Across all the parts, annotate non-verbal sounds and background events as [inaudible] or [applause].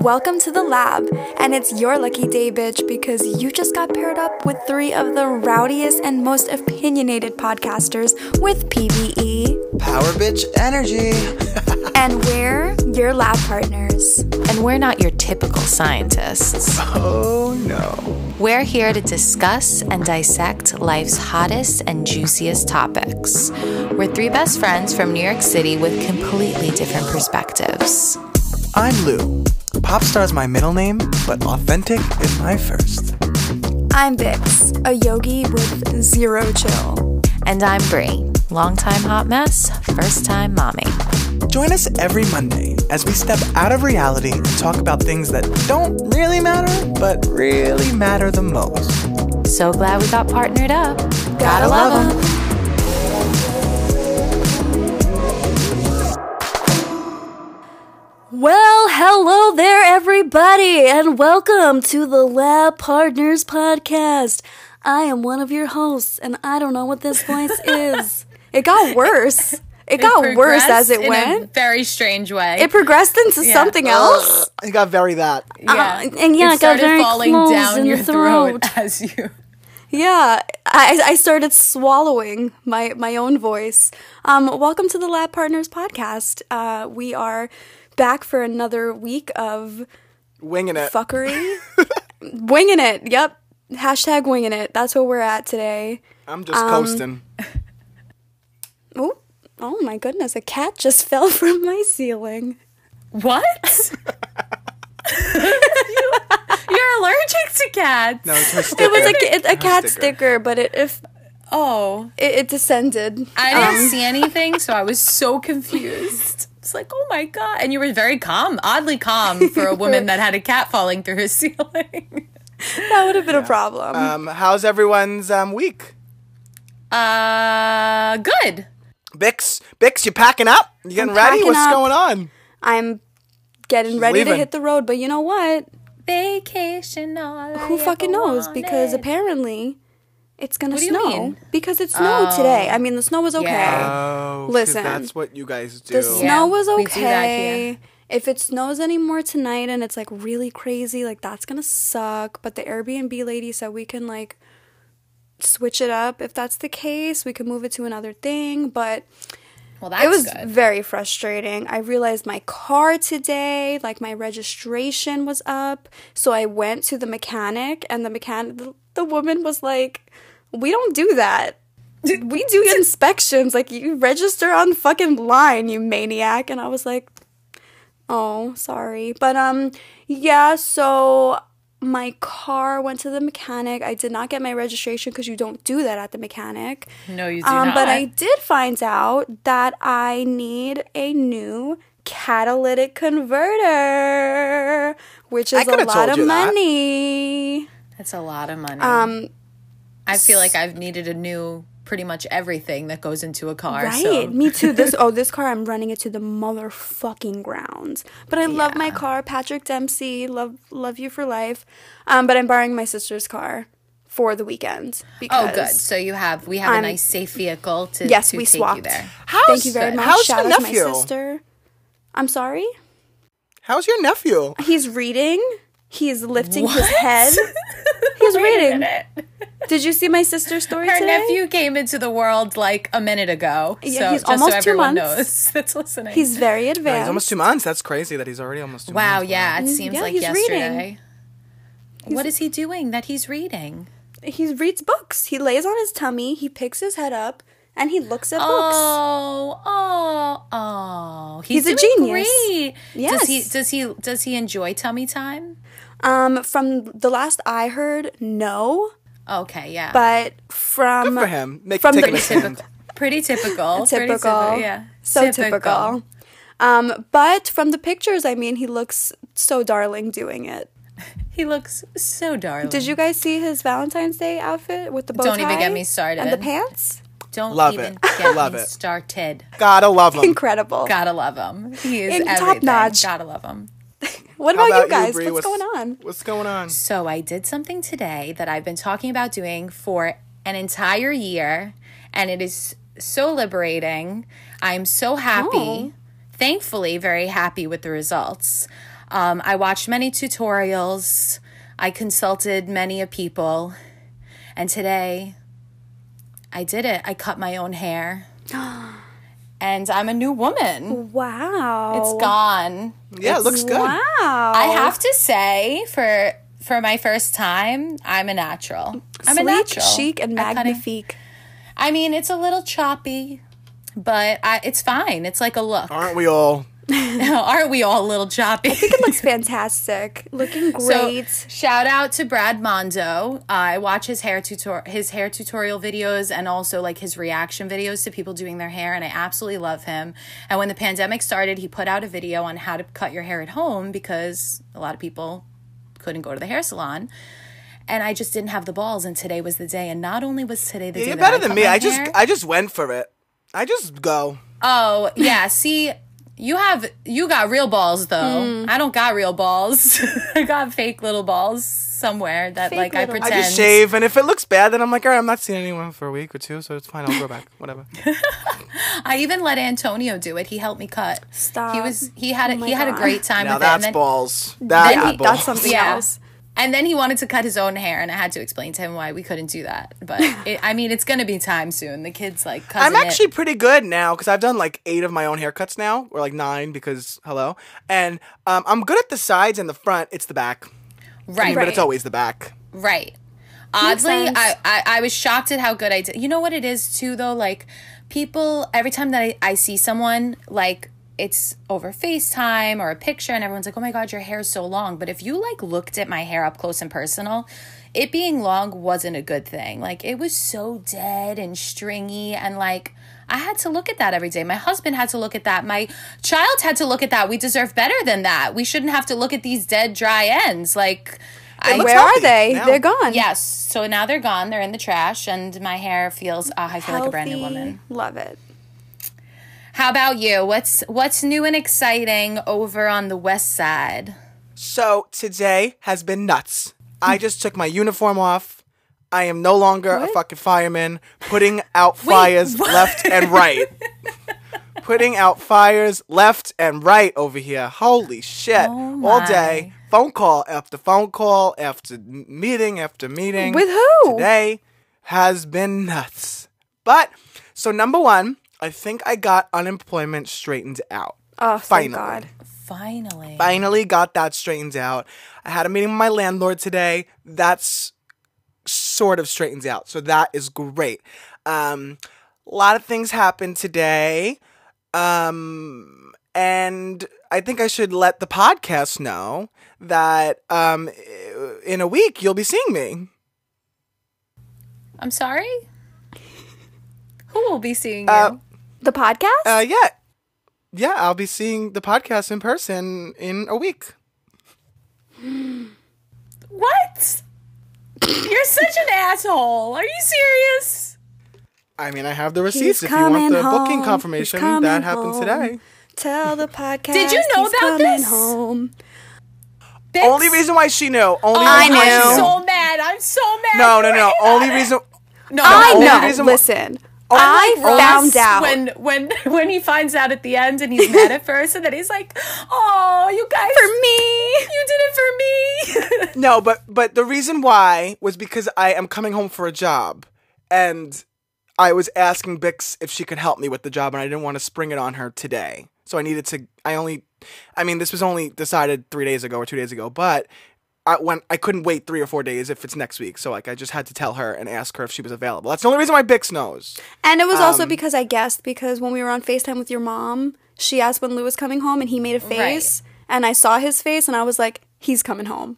Welcome to the lab, and it's your lucky day, bitch, because you just got paired up with three of the rowdiest and most opinionated podcasters with PVE. Power bitch energy. [laughs] and we're your lab partners. And we're not your typical scientists. Oh no. We're here to discuss and dissect life's hottest and juiciest topics. We're three best friends from New York City with completely different perspectives. I'm Lou. Pop star's my middle name, but authentic is my first. I'm Bix, a yogi with zero chill. And I'm Brie, longtime hot mess, first time mommy. Join us every Monday as we step out of reality and talk about things that don't really matter, but really matter the most. So glad we got partnered up. Gotta, Gotta love them. Hello there, everybody, and welcome to the Lab Partners Podcast. I am one of your hosts, and I don't know what this voice [laughs] is. It got worse. It, it got worse as it went. very strange way. It progressed into yeah. something else. It got very that. Yeah, uh, and yeah, it, it got very falling close down in your throat. throat as you. Yeah, I, I started swallowing my my own voice. Um, welcome to the Lab Partners Podcast. Uh, we are back for another week of winging it fuckery, [laughs] winging it. Yep, hashtag winging it. That's where we're at today. I'm just um, coasting. [laughs] Oh, oh my goodness! A cat just [laughs] fell from my ceiling. What? you, are allergic to cats. No, it's her sticker. It was a, a, a cat sticker. sticker. but it if oh it, it descended. I didn't um, see anything, so I was so confused. It's like, oh my god! And you were very calm, oddly calm for a woman [laughs] that had a cat falling through her [laughs] ceiling. that would have been yeah. a problem. Um, how's everyone's um, week? Uh, good. Bix, Bix, you packing up? You getting I'm ready? What's up. going on? I'm getting She's ready leaving. to hit the road, but you know what? Vacation all Who fucking knows? Wanted. Because apparently it's gonna snow because it snowed oh. today. I mean, the snow was okay. Yeah. Oh, Listen, that's what you guys do. The snow yeah, was okay. If it snows anymore tonight and it's like really crazy, like that's gonna suck. But the Airbnb lady said we can like switch it up if that's the case. We could move it to another thing, but. Well, it was good. very frustrating. I realized my car today, like my registration was up. So I went to the mechanic and the mechanic the, the woman was like, we don't do that. We do [laughs] inspections. Like you register on fucking line, you maniac. And I was like, oh, sorry. But um, yeah. So my car went to the mechanic. I did not get my registration because you don't do that at the mechanic. No, you do um, not. But I did find out that I need a new catalytic converter, which is a lot of money. That's a lot of money. Um, I feel like I've needed a new pretty much everything that goes into a car. Right. So. Me too. This [laughs] oh, this car I'm running it to the motherfucking ground. But I yeah. love my car, Patrick Dempsey. Love love you for life. Um, but I'm borrowing my sister's car for the weekend. oh, good. So you have we have I'm, a nice safe vehicle to yes, to we take swapped. you there. How's, Thank you very much. How's Shout your out nephew? to my sister. I'm sorry. How's your nephew? He's reading. [laughs] He's lifting what? his head. He's reading. Did you see my sister's story Her today? nephew came into the world like a minute ago. Yeah, so he's just almost so everyone two months. knows [laughs] that's listening. He's very advanced. No, he's almost two months. That's crazy that he's already almost two wow, months. yeah, it mm, seems yeah, like he's yesterday. Reading. What is he doing that he's reading? He reads books. He lays on his tummy, he picks his head up, and he looks at oh, books. Oh, oh, He's, he's a genius. Great. Yes. Does he does he does he enjoy tummy time? Um, from the last I heard, no. Okay, yeah. But from Good for him, Make, from taking the a stand. [laughs] pretty typical, [laughs] typical, pretty typical, yeah, so typical. typical. Um, but from the pictures, I mean, he looks so darling doing it. [laughs] He looks so darling. Did you guys see his Valentine's Day outfit with the bow Don't tie even get me started. and the pants? Don't love even it. get love me it. started. Gotta love him. Incredible. Gotta love him. He is In everything. top notch. Gotta love him. [laughs] What about, about you guys? Brie? What's, going on? What's going on? So I did something today that I've been talking about doing for an entire year, and it is so liberating. I'm so happy. Oh. Thankfully, very happy with the results. Um, I watched many tutorials. I consulted many of people. And today, I did it. I cut my own hair. [gasps] [gasps] and I'm a new woman. Wow. It's gone. Yeah, it looks good. Wow. I have to say, for for my first time, I'm a natural. I'm Sleek, a natural. chic, and at cutting- magnifique. I mean, it's a little choppy, but I, it's fine. It's like a look. Aren't we all? [laughs] Aren't we all a little choppy? I think it looks fantastic. Looking [laughs] great. So, shout out to Brad Mondo. I watch his hair tutor his hair tutorial videos and also like his reaction videos to people doing their hair and I absolutely love him. And when the pandemic started, he put out a video on how to cut your hair at home because a lot of people couldn't go to the hair salon. And I just didn't have the balls and today was the day and not only was today the day You're that better I than cut me. my I just I just went for it. I just go. Oh, yeah, see you have you got real balls though. Mm. I don't got real balls. [laughs] I got fake little balls somewhere that Fake like I little- I pretend. I just shave, and if it looks bad, then I'm like, all right, I'm not seeing anyone for a week or two, so it's fine. I'll go back. [laughs] Whatever. I even let Antonio do it. He helped me cut. Stop. He was he had a, Oh my he had a great time now with it. That's then, balls. That's then he- balls. That's something Yeah. else. And then he wanted to cut his own hair, and I had to explain to him why we couldn't do that. But [laughs] it, I mean, it's gonna be time soon. The kid's like, I'm cousin it. actually pretty good now because I've done like eight of my own haircuts now, or like nine because hello, and um, I'm good at the sides and the front. It's the back, right, but it's always the back. Right. Oddly. I, I I was shocked at how good I did. You know what it is too, though. Like people, every time that I, I see someone, like it's over FaceTime or a picture, and everyone's like, "Oh my god, your hair is so long." But if you like looked at my hair up close and personal, it being long wasn't a good thing. Like it was so dead and stringy, and like. I had to look at that every day. My husband had to look at that. My child had to look at that. We deserve better than that. We shouldn't have to look at these dead, dry ends. Like, I, Where are they? now. They're gone. Yes. So now they're gone. They're in the trash, and my hair feels. Uh, I feel like a brand new woman. Love it. How about you? What's what's new and exciting over on the west side? So today has been nuts. I just took my uniform off. I am no longer a fucking fireman putting out fires what? left and right. [laughs] putting out fires left and right over here. Holy shit. Oh All day. Phone call after phone call after meeting after meeting. With who? Today has been nuts. But so number 1, I think I got unemployment straightened out. Oh, thank Finally. God. Finally. Finally got that straightened out. I had a meeting with my landlord today. That's sort of straightens out. So that is great. Um, a lot of things happened today. Um, and I think I should let the podcast know that um, in a week you'll be seeing me. I'm sorry. [laughs] Who will be seeing you? Uh, The podcast? Uh, yeah. Yeah, I'll be seeing the podcast in person in a week. what? You're such an asshole. Are you serious? I mean, I have the He's receipts if you want the home. booking confirmation. That happened home. today. Tell the [laughs] podcast. Did you know he's about coming this? Home. Bix? Only reason why she knew. Only Oh, reason why she I'm so mad. I'm so mad. no, no, no. Only about it. reason. No, I only know. reason Listen, I Ross found out. when when [laughs] when he finds out at the end and he's mad at first and then he's like, "Oh, you guys for me. you did it for me." [laughs] No, but but the reason why was because I am coming home for a job, and I was asking Bix if she could help me with the job, and I didn't want to spring it on her today. So I needed to. I only, I mean, this was only decided three days ago or two days ago, but. I, when I couldn't wait three or four days if it's next week, so like I just had to tell her and ask her if she was available. That's the only reason why Bix knows. And it was Um, also because I guessed because when we were on FaceTime with your mom, she asked when Lou was coming home and he made a face and I saw his face and I was like, he's coming home.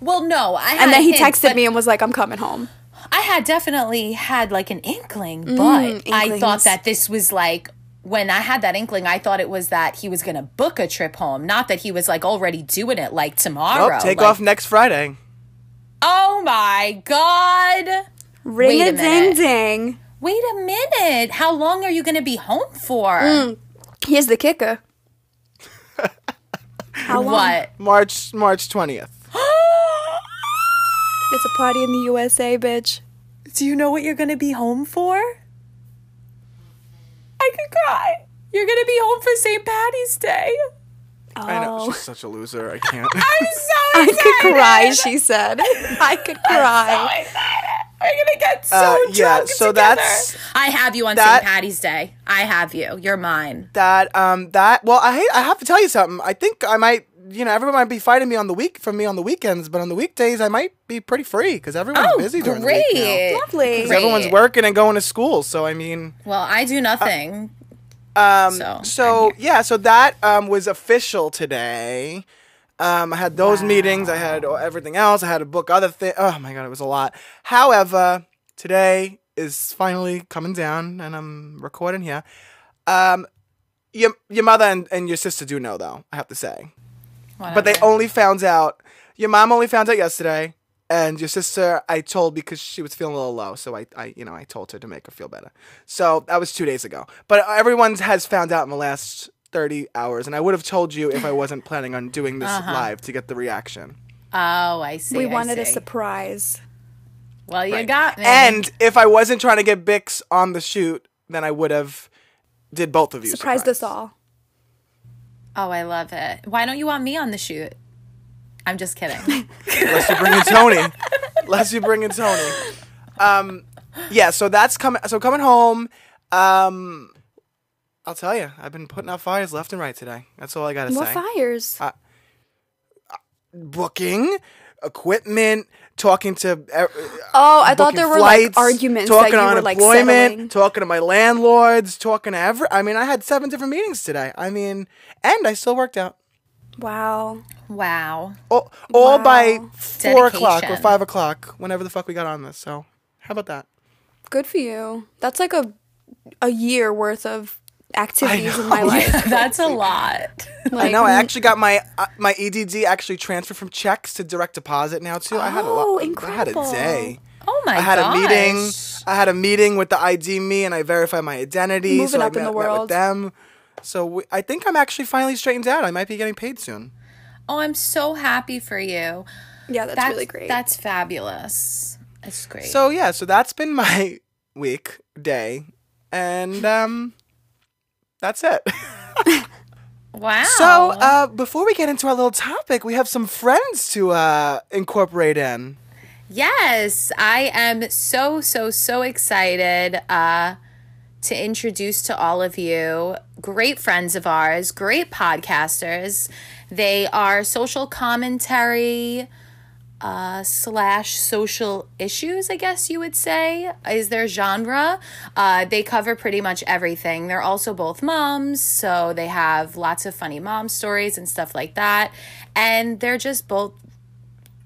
well, no, I had And then he hint, texted me and was like, I'm coming home. I had definitely had like an inkling, but I thought that this was like when I had that inkling, I thought it was that he was gonna book a trip home, not that he was like already doing it like tomorrow. Nope, take Like, off next Friday. Oh my god! Ring Wait a a ding minute. ding. Wait a minute. How long are you gonna be home for? Mm. Here's the kicker. [laughs] How long? What? March March twentieth. [gasps] It's a party in the USA, bitch. Do you know what you're gonna be home for? I could cry. You're gonna be home for St. Patty's Day. I know Oh. she's such a loser. I can't. [laughs] [laughs] [laughs] I'm so excited. I could cry, she said. I could cry. We're gonna get so Uh, drunk yeah, so together. that's- I have you on that- St. Patty's Day. I have you. You're mine. that um that well I I have to tell you something. I think I might you know everyone might be fighting me on the week from me on the weekends, but on the weekdays I might be pretty free because everyone's Oh, busy during great. the week now. Lovely. 'Cause Everyone's Great. working and going to school, so I mean, Well, I do nothing. um, So, so, yeah, so that um was official today. Um, I had those meetings. I had everything else. I had to book other things. Oh my god, it was a lot. However, today is finally coming down, and I'm recording here. Um, your your mother and, and your sister do know though. I have to say. But they only found out. Your mom only found out yesterday, and your sister I told because she was feeling a little low. So I, I, you know, I told her to make her feel better. So that was two days ago. But everyone has found out in the last thirty hours, and I would have told you if I wasn't planning on doing this uh-huh. live to get the reaction. Oh, I see. We I wanted a surprise. Well, you got me. And if I wasn't trying to get Bix on the shoot, then I would have did both of you. Surprised us all. Oh, I love it. Why don't you want me on the shoot? I'm just kidding. [laughs] Unless you bring in Tony. Unless you bring in Tony. Um, yeah. So that's coming. So coming home. Um, I'll tell you, I've been putting out fires left and right today. That's all I gotta say. More say. fires. Booking, equipment, talking to. Uh, oh, I thought booking there were flights, like arguments talking that you to were like unemployment, talking to my landlords, talking to every. I mean, I had seven different meetings today. I mean, and I still worked out. Wow. wow. All, all by Wow. four o'clock or five o'clock, whenever the fuck we got on this. So, how about that? Good for you. That's like a a year worth of activities in my [laughs] know. life. That's a [laughs] lot. I know. I actually got my uh, my EDD actually transferred from checks to direct deposit now too. I had a Oh, lot. I had a day. Oh my god. I had gosh. a meeting. I had a meeting with the ID me, and I verified my identity. Moving so I up in met, the met with them. So we, I think I'm actually finally straightened out. I might be getting paid soon. Oh, I'm so happy for you. Yeah, that's, really great. That's fabulous. It's great. So yeah, so that's been my [laughs] week day, and um, that's it. [laughs] wow. So uh, before we get into our little topic, we have some friends to uh, incorporate in. Yes, I am so, so, so excited uh, to introduce to all of you great friends of ours, great podcasters. They are social commentary uh, slash social issues, I guess you would say, is their genre. Uh, they cover pretty much everything. They're also both moms, so they have lots of funny mom stories and stuff like that. And they're just both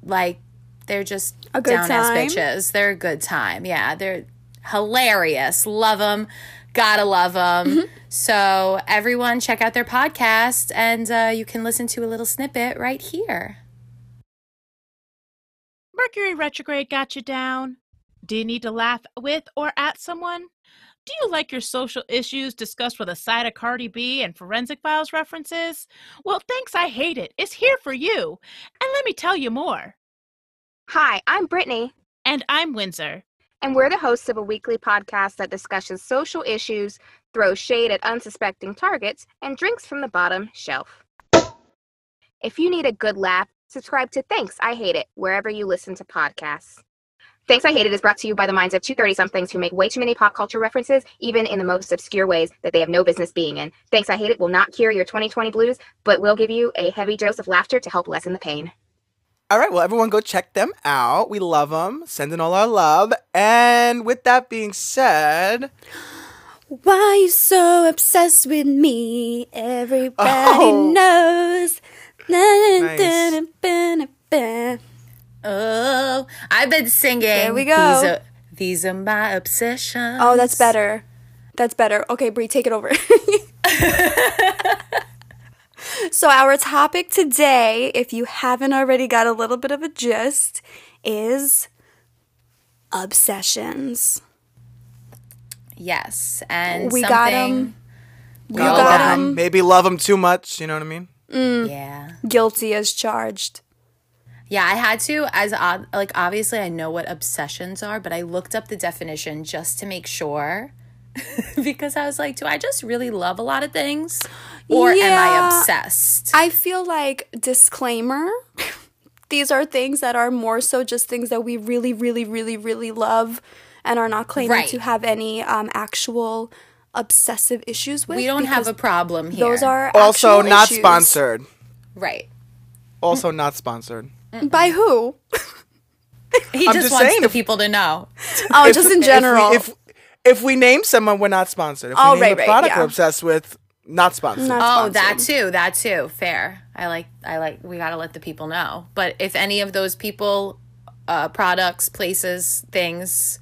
like they're just A good down time? ass bitches. They're a good time. Yeah, they're hilarious. Love them. Gotta love them. Mm-hmm. So everyone, check out their podcast, and uh, you can listen to a little snippet right here. Mercury retrograde got you down? Do you need to laugh with or at someone? Do you like your social issues discussed with a side of Cardi B and forensic files references? Well, thanks, I hate it. It's here for you. And let me tell you more. Hi, I'm Brittany, And I'm Windsor. and we're the hosts of a weekly podcast that discusses social issues, throws shade at unsuspecting targets, and drinks from the bottom shelf. If you need a good laugh, subscribe to Thanks, I Hate It, wherever you listen to podcasts. Thanks, I Hate It is brought to you by the minds of 230 somethings who make way too many pop culture references, even in the most obscure ways that they have no business being in. Thanks, I Hate It will not cure your 2020 blues, but will give you a heavy dose of laughter to help lessen the pain. All right, well, everyone go check them out. We love them. Sending all our love. And with that being said, Why you so obsessed with me? Everybody [laughs] Oh. knows. Nice. Oh, I've been singing. There we go. These are, these are my obsessions. Oh, that's better. That's better. Okay, Brie, take it over. [laughs] so, our topic today, if you haven't already got a little bit of a gist, is obsessions. Yes, and We something. got 'em. You gotta got love 'em. him Maybe love them too much. You know what I mean? Yeah. guilty as charged. Yeah, I had to as ob- like obviously I know what obsessions are, but I looked up the definition just to make sure [laughs] because I was like, do I just really love a lot of things? or am I obsessed? I feel like disclaimer. [laughs] These are things that are more so just things that we really, really, really, really love, and are not claiming Right. to have any um, actual obsessive issues with. we don't have a problem here. Those are Also, not issues. sponsored. right. Also, not sponsored. by who? He I'm just, just wants the if- people to know. Oh, If- just in if we- general. If if, we name someone, we're not sponsored. If we Oh, name right, a right, product yeah. we're obsessed with, not sponsored. Not Oh, that too. That too. Fair. I like. I like. We gotta let the people know. But if any of those people, uh, products, places, things,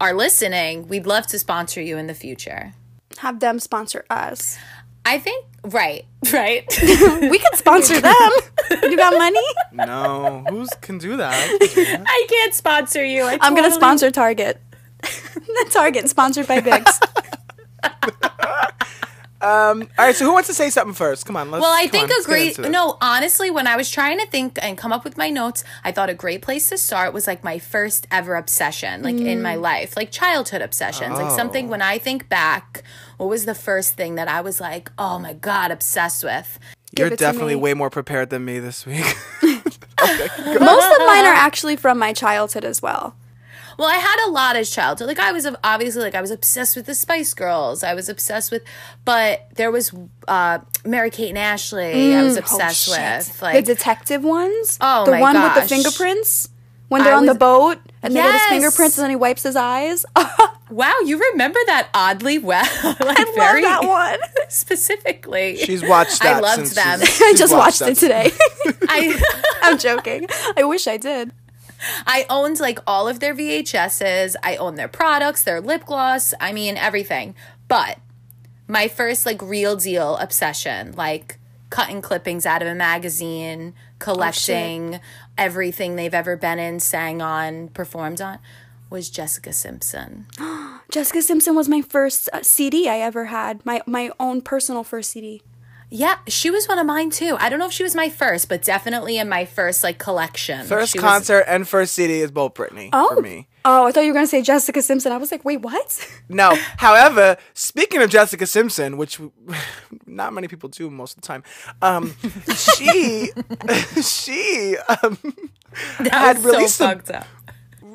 are listening, we'd love to sponsor you in the future. Have them sponsor us. I think. Right. [laughs] Right. [laughs] We can sponsor them. you got money? no, who's can do that? [laughs] I can't sponsor you. I I'm gonna sponsor Target. the Target sponsored by Bix. Um, all right, so who wants to say something first? Come on, let's. Well, I think on, a great no, honestly, when I was trying to think and come up with my notes, I thought a great place to start was like my first ever obsession, like in Mm. my life, like childhood obsessions, like Oh. something when I think back, what was the first thing that I was like, oh my god, obsessed with? You're Give it to definitely way more prepared than me this week. [laughs] Most of mine are actually from my childhood as well. Well, I had a lot as childhood. Like I was obviously like I was obsessed with the Spice Girls. I was obsessed with, but there was uh, Mary Kate and Ashley. I was obsessed with. Like the detective ones. Oh the my one with the fingerprints when they're I on the boat and they get his fingerprints and then he wipes his eyes. [laughs] wow, you remember that oddly well. [laughs] like I very love that one. [laughs] specifically. She's watched That I loved since them. she's- [laughs] I just watched that it today. I I'm joking. I wish I did. I owned like all of their VHSs. I owned their products, their lip gloss. I mean everything. But my first like real deal obsession, like cutting clippings out of a magazine, oh, collecting everything they've ever been in, sang on, performed on, was Jessica Simpson. [gasps] Jessica Simpson was my first uh, CD I ever had. My my own personal first CD. Yeah, she was one of mine too. I don't know if she was my first, but definitely in my first like collection. First She was- concert and first CD is both Britney for me. Oh, I thought you were gonna say Jessica Simpson. I was like, wait, what? [laughs] No, however, speaking of Jessica Simpson, which [laughs] not many people do most of the time, um, [laughs] she she um, had was released so a- up.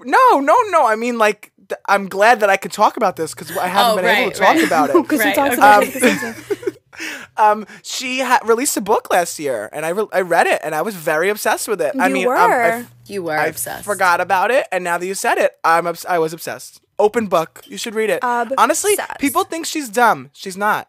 No no no. I mean like th- I'm glad that I could talk about this because I haven't Oh, been able right, to talk right. about it. [laughs] Because Right, he talks okay. about Jessica Simpson. [laughs] [laughs] um, she ha- released a book last year, and I re- I read it, and I was very obsessed with it. I You mean, um, were. I, You were I obsessed. forgot about it, and now that you said it, I'm obs- I was obsessed. Open book, you should read it. Honestly, people think she's dumb. She's not.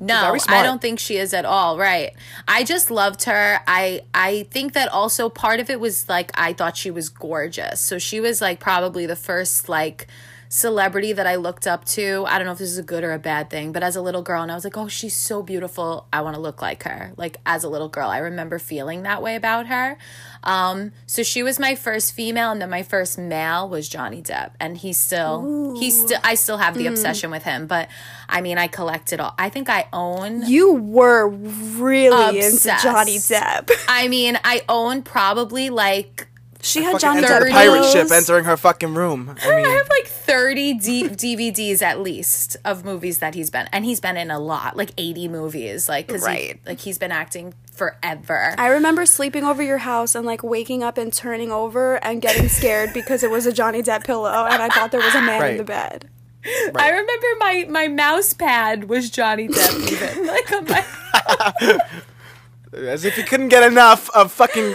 No, I don't think she is at all. Right. I just loved her. I I think that also part of it was like I thought she was gorgeous. So she was like probably the first like celebrity that I looked up to. I don't know if this is a good or a bad thing, but as a little girl and I was like, "Oh, she's so beautiful. I want to look like her." Like as a little girl, I remember feeling that way about her. Um so she was my first female and then my first male was Johnny Depp and he's still he's still I still have Mm. the obsession with him, but I mean, I collect it all. I think I own You were really Obsessed. into Johnny Depp. [laughs] I mean, I own probably like She had Fucking Johnny enter Depp the pirate ship entering her fucking room. I [laughs] I have like 30 D- DVDs at least of movies that he's been and he's been in a lot, like 80 movies, like cuz Right. like he's been acting forever. I remember sleeping over your house and like waking up and turning over and getting scared [laughs] because it was a Johnny Depp pillow and I thought there was a man in the bed. I remember my my mouse pad was Johnny Depp even. [laughs] like on my as if you couldn't get enough of fucking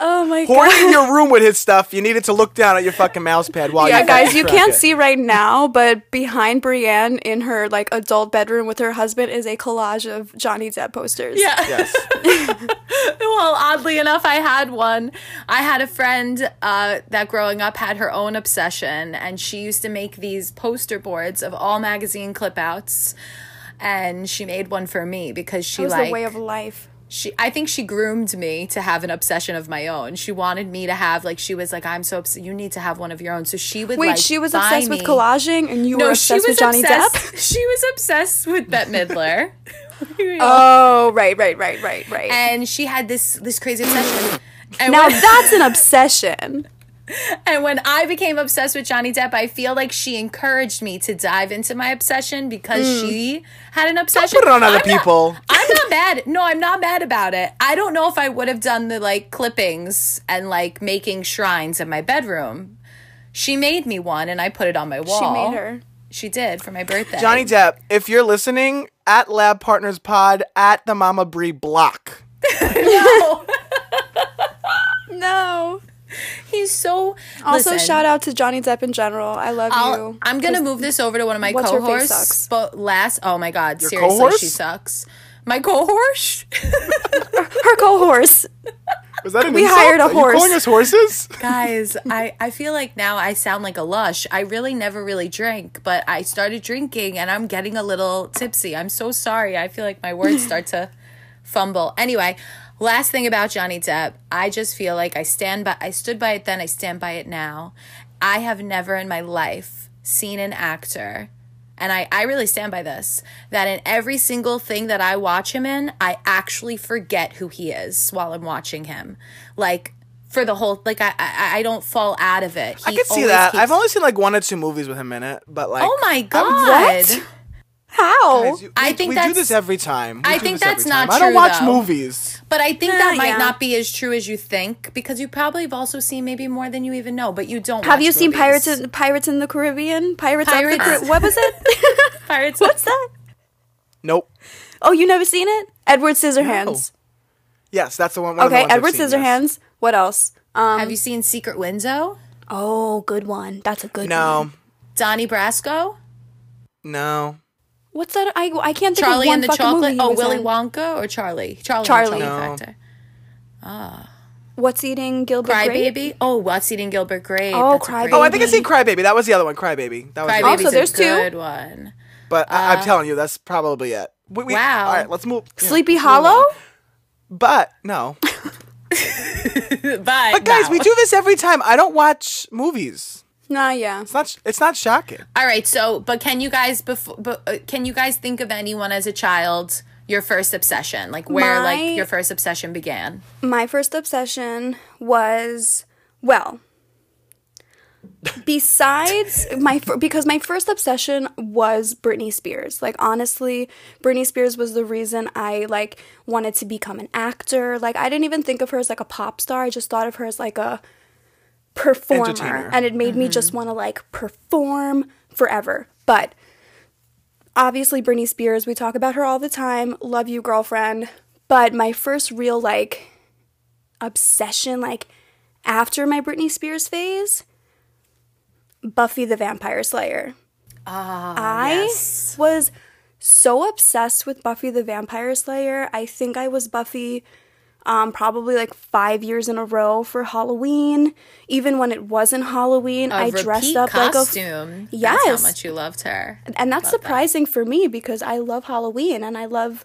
Oh my god. hoarding your room with his stuff. You needed to look down at your fucking mouse pad while Yeah, you guys, you can't it. see right now, but behind Brienne in her like adult bedroom with her husband is a collage of Johnny Depp posters. Yeah. Yes. [laughs] [laughs] well, oddly enough, I had one. I had a friend uh, that growing up had her own obsession, and she used to make these poster boards of all magazine clip outs. And she made one for me because she It was like the way of life. She I think she groomed me to have an obsession of my own. She wanted me to have like she was like I'm so obsessed you need to have one of your own. So she would Wait, like, she was obsessed me- with collaging and you were No, she obsessed with Johnny obsessed. Depp? [laughs] She was obsessed with Bette Midler. [laughs] [laughs] Oh, right, right, right, right, right. and she had this this crazy obsession. And now when- that's an obsession. And when I became obsessed with Johnny Depp, I feel like she encouraged me to dive into my obsession because hmm. she had an obsession. Put it on other I'm not- people. I'm not [laughs] mad. No, I'm not mad about it. I don't know if I would have done the like clippings and like making shrines in my bedroom. She made me one and I put it on my wall. She made her. She did for my birthday. Johnny Depp, if you're listening, at Lab Partners Pod, at the Mama Brie block. [laughs] No. [laughs] no. He's so Also, Listen, shout out to Johnny Depp in general. I love I'll, you. I'm gonna move this over to one of my what's her face sucks. But last, oh my god, Your seriously, cohorse? she sucks. My cohorse, [laughs] Her co-horse. Was that an We insult? hired a Are you horse. calling us horses? [laughs] guys. I I feel like now I sound like a lush. I really never really drank, but I started drinking and I'm getting a little tipsy. I'm so sorry. I feel like my words start to fumble. Anyway, last thing about Johnny Depp, I just feel like I stand by. I stood by it then. I stand by it now. I have never in my life seen an actor. And I, I really stand by this that in every single thing that I watch him in, I actually forget who he is while I'm watching him. Like for the whole, like I I, I don't fall out of it. I He can see that. keeps- I've only seen like one or two movies with him in it, but like, Oh my god! What? How? guys, you- I we- think we that's- do this every time. We I think that's not time. I don't watch though. movies. But I think Eh, that might yeah. not be as true as you think because you probably have also seen maybe more than you even know, but you don't. Have watch you seen. Pirates in, Pirates in the Caribbean? Pirates, of the Pirates. Caribbean. What was it? [laughs] [laughs] Pirates? What's that? Nope. Oh, you never seen it? Edward Scissorhands. Yes, that's the one. one of the Okay, I've Edward seen, yes. Scissorhands. What else? Um, Have you seen Secret Window? oh, good one. That's a good one. No, Donnie Brasco? no. What's that? I I can't think Charlie of one and the fucking Chocolate? movie Oh, Willy in. Wonka or Charlie? Charlie. Charlie. The No. Chocolate Factory. Ah. What's eating Gilbert Grape? Crybaby? Oh, What's Eating Gilbert Grape? Oh, That's Crybaby. Oh, I think I one. seen Crybaby. That was the other one. Crybaby. That was. Crybaby's Also, there's a two. good one. But I, I'm uh, telling you, that's probably it. We, we, Wow. All right, let's move. Sleepy let's move Hollow? But no. [laughs] Bye. But guys, now. we do this every time. I don't watch movies. Nah, yeah. It's not. It's not shocking. All right, so but can you guys before but uh, can you guys think of anyone as a child your first obsession like where My- like your first obsession began? My first obsession was well. Besides [laughs] my because my first obsession was Britney Spears. Like honestly, Britney Spears was the reason I like wanted to become an actor. Like I didn't even think of her as like a pop star. I just thought of her as like a performer and it made me just want to like perform forever. But obviously Britney Spears, we talk about her all the time. Love you, girlfriend. But my first real like obsession, like after my Britney Spears phase, Buffy the Vampire Slayer. Ah, I yes. was so obsessed with Buffy the Vampire Slayer. I think I was Buffy um, probably like five years in a row for Halloween. Even when it wasn't Halloween, A I dressed up like a costume. Yes. That's how much you loved her. and that's surprising for me because I love Halloween and I love,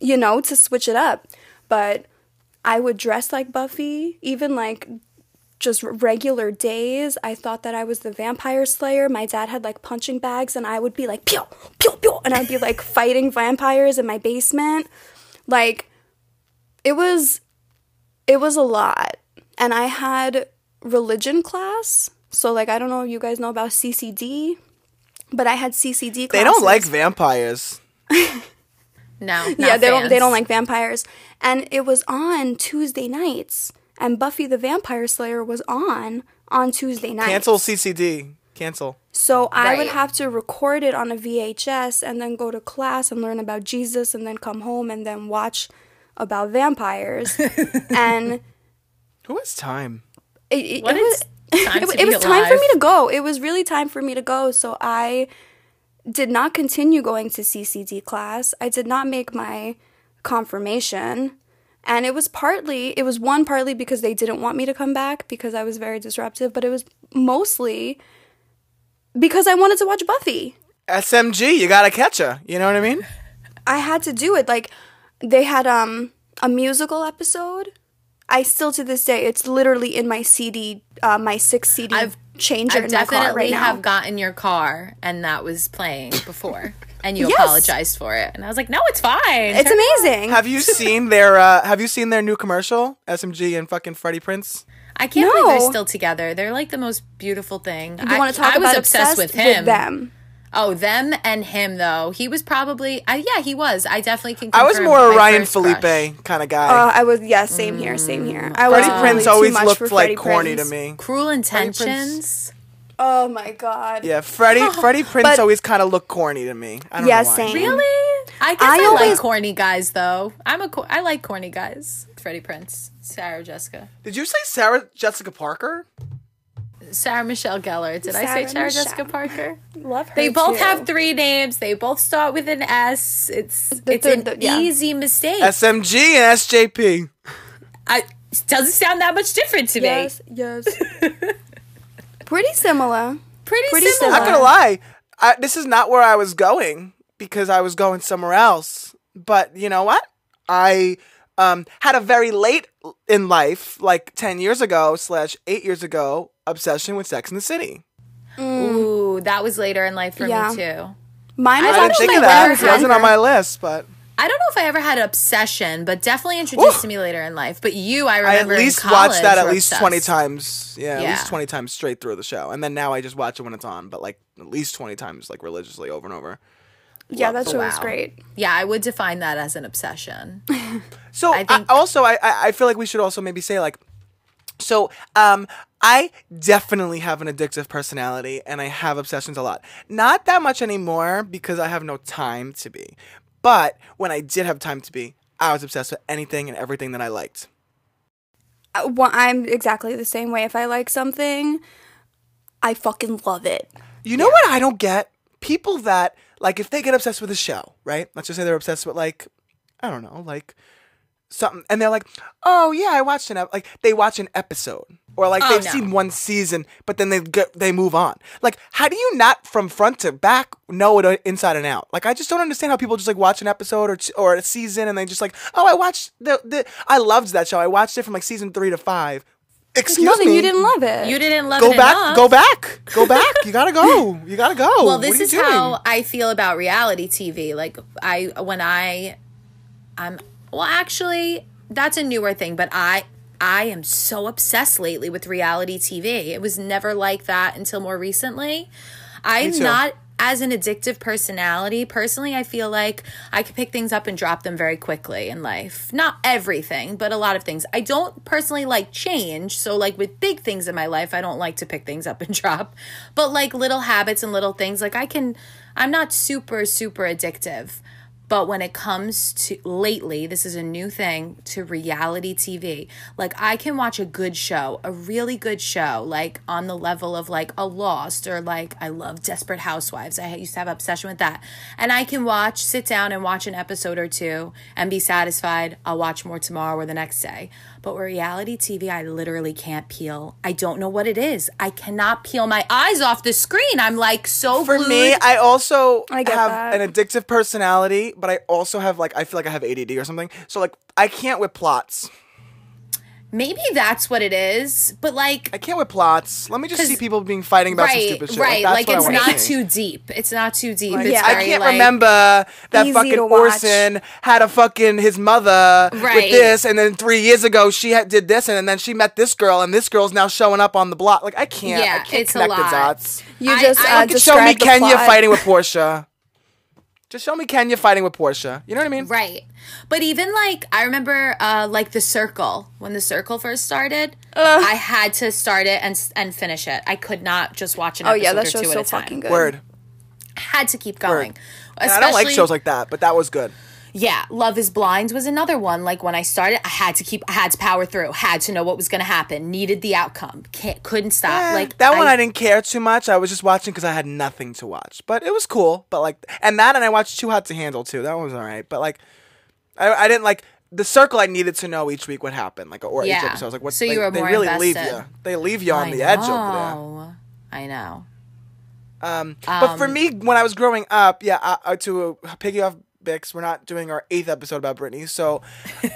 you know, to switch it up. But I would dress like Buffy, even like just regular days. I thought that I was the vampire slayer. My dad had like punching bags and I would be like, pew, pew, pew. And I'd be like [laughs] fighting vampires in my basement. Like, it was, it was a lot. And I had religion class. So, like, I don't know if you guys know about CCD, but I had CCD classes. They don't like vampires. [laughs] No, not yeah, they don't. They don't like vampires. And it was on Tuesday nights, and Buffy the Vampire Slayer was on on Tuesday nights. Cancel CCD. Cancel. So I would have to record it on a VHS and then go to class and learn about Jesus, and then come home and then watch about vampires. [laughs] and Who has time? it, it, What it was time [laughs] it, to it be was time for me to go. It was really time for me to go. So I did not continue going to CCD class. I did not make my confirmation. And it was partly, it was one partly because they didn't want me to come back because I was very disruptive, but it was mostly because I wanted to watch Buffy. SMG. You gotta catch her. You know what I mean? I had to do it. Like they had um a musical episode. I still to this day, it's literally in my CD, uh, my six CD I've changer I in my car definitely right now. have gotten your car and that was playing before. [laughs] And you Yes. apologized for it. And I was like, no, it's fine. it's Turn it amazing. Have you seen their uh have you seen their new commercial? SMG and fucking Freddie Prinze? I can't believe they're still together. They're like the most beautiful thing. you I, want to talk I was about obsessed, with him. them? Oh, them and him though. He was probably. Uh, yeah, he was. I definitely can. I was more a Ryan Phillippe kind of guy. Uh, I was yeah, same here, same here. I was Freddie really Prinze too always looked like Freddie corny Prinze. to me. Cruel intentions. Oh my god. Yeah, Freddie Freddie Prinze But- always kind of looked corny to me. I don't Yeah, know why. same. Really? I guess I I, always- like corny guys though. I'm a. co- I like corny guys. Freddie Prinze, Sarah Jessica, Did you say Sarah Jessica Parker? Sarah Michelle Gellar. Did I say Sarah Michelle. Jessica Parker? Love her. They both too. have three names. They both start with an S. It's it's the- an the- yeah. easy mistake. SMG and SJP. I, doesn't sound that much different to me. Yes, yes. [laughs] Pretty similar. Pretty, Pretty similar. Not gonna lie, I, this is not where I was going because I was going somewhere else. But you know what? I um, had a very late in life, like ten years ago slash eight years ago, obsession with Sex in the City. Ooh, that was later in life for Yeah. me too. Mine was I I didn't actually think of that. was It wasn't on my list, but I don't know if I ever had an obsession, but definitely introduced Ooh. to me later in life. But you, I remember. I at remember in least college watched that at least obsessed. twenty times. Yeah, at Yeah. least twenty times straight through the show, and then now I just watch it when it's on. But like at least twenty times, like religiously over and over. Yeah, that show was great. Yeah, I would define that as an obsession. [laughs] So I I also, I, I I feel like we should also maybe say like, so um, I definitely have an addictive personality, and I have obsessions a lot. Not that much anymore because I have no time to be. But when I did have time to be, I was obsessed with anything and everything that I liked. Uh, well, I'm exactly the same way. If I like something, I fucking love it. You know what I don't get? People that like if they get obsessed with a show, right? Let's just say they're obsessed with like I don't know, like something and they're like, "Oh, yeah, I watched an ep-. like they watch an episode or like Oh, they've no. seen one season, but then they get they move on. Like how do you not from front to back know it uh, inside and out? Like I just don't understand how people just like watch an episode or or a season and they just like, "Oh, I watched the the I loved that show. I watched it from like season 3 to 5." Excuse me. Nothing me. you didn't love it. You didn't love it. Go it back, enough. go back, go [laughs] back. You gotta go. You gotta go. Well, What this are you is doing? how I feel about reality TV. Like I when I I'm well actually that's a newer thing, but I I am so obsessed lately with reality TV. It was never like that until more recently. I'm not as an addictive personality, personally, I feel like I could pick things up and drop them very quickly in life. Not everything, but a lot of things. I don't personally like change. So, like with big things in my life, I don't like to pick things up and [laughs] drop. But like little habits and little things, like I can, I'm not super, super addictive. But when it comes to lately, this is a new thing to reality TV. Like I can watch a good show, a really good show, like on the level of like a Lost or like I love Desperate Housewives. I used to have obsession with that. And I can watch, sit down and watch an episode or two and be satisfied. I'll watch more tomorrow or the next day. But with reality TV, I literally can't peel. I don't know what it is. I cannot peel my eyes off the screen. I'm like so For glued. me, I also I have that. an addictive personality, but I also have like I feel like I have ADD or something. So like I can't with plots. Maybe that's what it is. But like I can't with plots. Let me just see people being fighting about some right, stupid shit. right. Like, Like, that's it's I not see. too deep. It's not too deep. Like, it's Yeah. I can't like- remember that fucking to. Orson had a fucking his mother with this, and then three years ago she had, did this, and then she met this girl, and this girl's now showing up on the block. Like I can't, Yeah, I can't it's a connect the dots. You just I uh, could Just show me Kenya plot. fighting with Porsha. [laughs] Just show me Kenya fighting with Porsha. You know what I mean? Right. But even like I remember uh like the circle when the circle first started, I had to start it and and finish it. I could not just watch an Oh episode yeah, that or show's two so at a time. fucking good. Word. Had to keep going. And I don't like shows like that, but that was good. Yeah, Love is Blind was another one. Like when I started, I had to keep, I had to power through, had to know what was going to happen, needed the outcome, Can't, couldn't stop. Eh, like that one I, didn't care too much. I was just watching because I had nothing to watch, but it was cool. But like, and that, and I watched Too Hot to Handle too. That one was all right. But like, I, I didn't like the circle. I needed to know each week what happened, like or each episode. I was like, what? So you like, were they more really leave invested. you. They leave you on I the edge over there. know. I know. Um, but for me, when I was growing up, yeah, uh, uh, to piggy off Bix, we're not doing our eighth episode about Britney. So,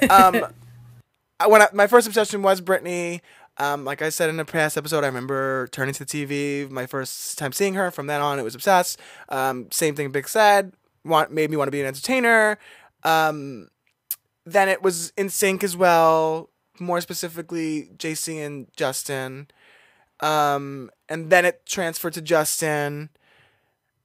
um, [laughs] I- when I, my first obsession was Britney, Um, like I said in a past episode, I remember turning to the TV my first time seeing her. From then on, it was obsessed. Um, same thing Bix said. Want made me want to be an entertainer. Um, then it was NSYNC as well. More specifically, JC and Justin. Um, and then it transferred to Justin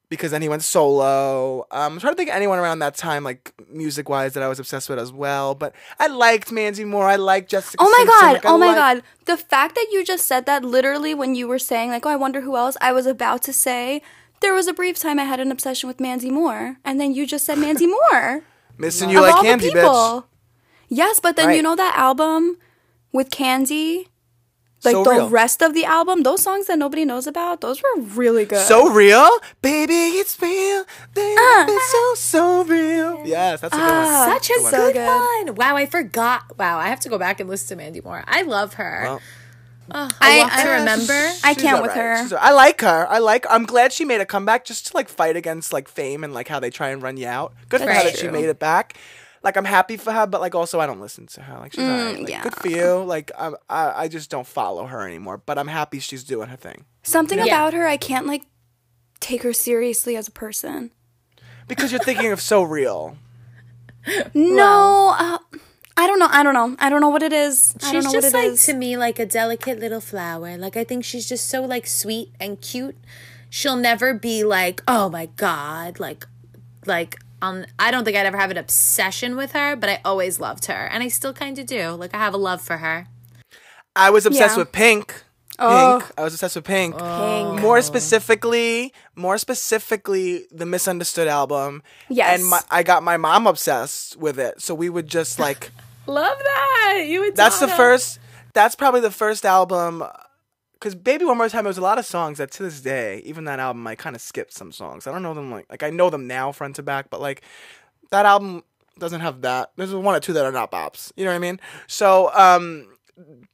because then he went solo. Um, I'm trying to think of anyone around that time, like music wise, that I was obsessed with as well. But I liked Mandy Moore. I liked Jessica. Oh my Simpson. god! Like, oh my liked- god! The fact that you just said that literally when you were saying like, "Oh, I wonder who else," I was about to say there was a brief time I had an obsession with Mandy Moore, and then you just said Mandy [laughs] Moore. Missing you of like all candy, the bitch. Yes, but then you know that album with Candy, like So the real. rest of the album, those songs that nobody knows about, those were really good. So real, baby, it's real. Baby, Uh. it's so so real. Yes, that's a good Ah. one. Such a So good, good. one. Wow, I forgot. Wow, I have to go back and listen to Mandy Moore. I love her. Well, oh, I- I, want I- remember. I can't with alright. her. She's I like her. I like. I'm glad she made a comeback just to like fight against like fame and like how they try and run you out. Good for her that she made it back. Like I'm happy for her, but like also I don't listen to her. Like she's alright. Like, yeah. good for you. Like I'm, I I just don't follow her anymore. But I'm happy she's doing her thing Something Yeah. about her, I can't like take her seriously as a person. because you're thinking of so real. No, uh, I don't know. I don't know. I don't know what it is. I don't She's know just what it like is. to me like a delicate little flower. Like I think she's just so like sweet and cute. She'll never be like, "Oh my god," like like um I don't think I'd ever have an obsession with her, but I always loved her and I still kind of do. Like I have a love for her. I was obsessed Yeah. with Pink. Pink. Oh. I was obsessed with Pink. Pink. More specifically, more specifically, the Misunderstood album. Yes. And my, I got my mom obsessed with it. So we would just like. [laughs] Love that. You would that's the first. That's probably the first album. Because Baby One More Time, there was a lot of songs that to this day, even that album, I kind of skipped some songs. I don't know them like like I know them now front to back, but like that album doesn't have that. There's one or two that are not bops. You know what I mean? So um,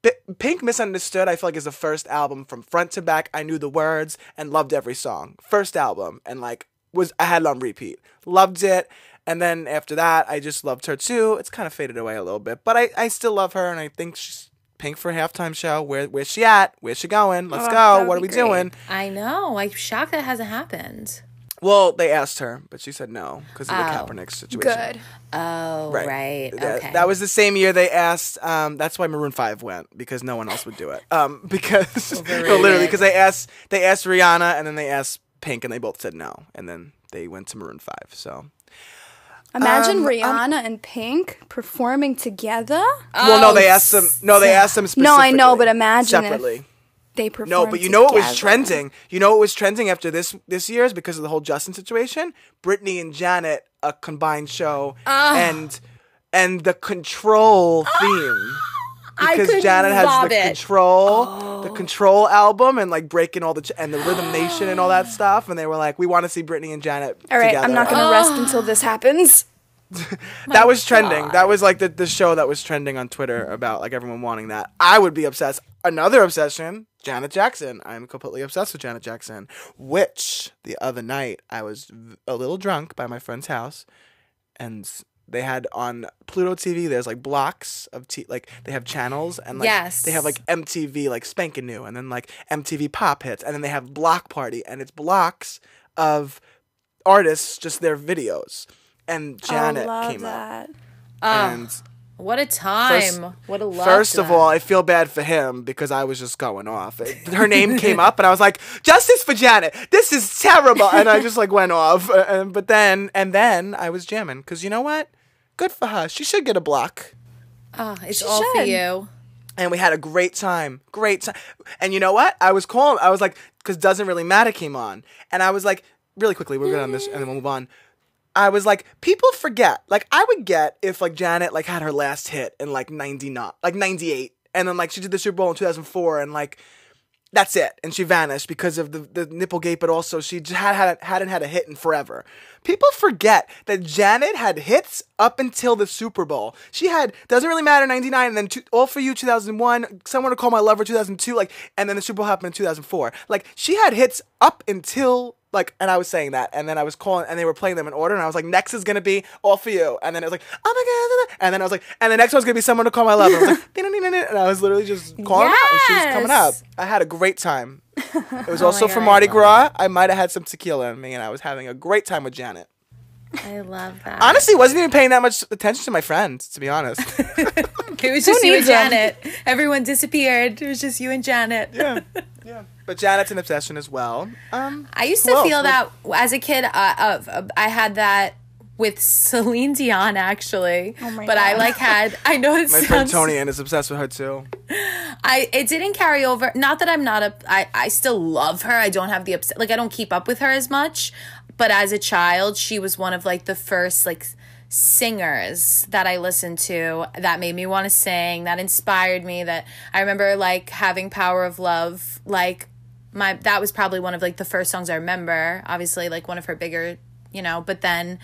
B- Pink Misunderstood, I feel like is the first album from front to back. I knew the words and loved every song. First album, and like was I had it on repeat. Loved it. And then after that, I just loved her too. It's kind of faded away a little bit, but I, I still love her, and I think she's Pink for a halftime show. Where where's she at? Where's she going? Let's Oh, go. What are we great. doing? I know. I'm shocked that hasn't happened. Well, they asked her, but she said no because of the Oh. Kaepernick situation. Good. Oh, right. That, Okay. that was the same year they asked. Um, that's why Maroon Five went because no one else would do it. Um, [laughs] because no, literally because they asked they asked Rihanna and then they asked Pink and they both said no and then they went to Maroon Five. So Imagine Um, Rihanna and Pink performing together. well, no, they asked them. No, they asked them. No, I know, but imagine if separately. They perform. No, but you know what was trending? You know what was trending after this this year is because of the whole Justin situation. Britney and Janet a combined show and and the control theme. [gasps] [gasps] [gasps] Because Janet has the it. control, the oh. control album, and like breaking all the ch- and the Rhythm Nation and all that [gasps] stuff, and they were like, "We want to see Britney and Janet All right, together." I'm not gonna rest [gasps] until this happens. [laughs] that was trending. That was like the, the show that was trending on Twitter about like everyone wanting that. I would be obsessed. Another obsession, Janet Jackson. I'm completely obsessed with Janet Jackson. Which the other night I was v- a little drunk by my friend's house, and they had on Pluto TV. There's like blocks of t- like they have channels and like Yes. they have like MTV like spanking new, and then like MTV pop hits, and then they have Block Party, and it's blocks of artists just their videos. And oh, Janet oh, love came up. that. And um, What a time. First- what a love. first of all, I feel bad for him because I was just going off. Her name came up, and I was like, "Justice for Janet! This is terrible!" And I just like went off. Uh, but then, and then I was jamming because you know what? Good for her. She should get a block. oh, it's She all for you. And we had a great time. Great time. And you know what? I was calling. I was like, because doesn't really matter came on, and I was like, really quickly, we're good on this, and then we'll move on. I was like, people forget. Like, I would get if like Janet like had her last hit in like ninety not like ninety eight, and then like she did the Super Bowl in two thousand four, and like that's it, and she vanished because of the the nipple gate. but also she just had, had hadn't had a hit in forever. People forget that Janet had hits up until the Super Bowl. She had doesn't really matter 99 and then two, All for You 2001, Someone to Call My Lover 2002 like and then the Super Bowl happened in 2004. Like she had hits up until like and I was saying that and then I was calling and they were playing them in order and I was like next is to be All for You and then it was like oh my god and then I was like and the next one's to be Someone to Call My Lover. I was like [laughs] and I was literally just calling her out and she was coming up. I had a great time. It was Oh also for Mardi Gras. I might have had some tequila in me, and I was having a great time with Janet. I love that. Honestly, wasn't even paying that much attention to my friends, to be honest. [laughs] it was just you and needs them? Janet. Everyone disappeared. It was just you and Janet. yeah, yeah. But Janet's an obsession as well. Um, I used to else? feel that as a kid. Uh, of uh, I had that with Celine Dion actually, Oh my but I like had. I know it My friend. Tony and is obsessed with her too. I it didn't carry over. Not that I'm not a. I I still love her. I don't have the obs- like. I don't keep up with her as much. But as a child, she was one of like the first like singers that I listened to that made me want to sing. That inspired me. That I remember like having Power of Love. Like my that was probably one of like the first songs I remember. Obviously, like one of her bigger, you know. But then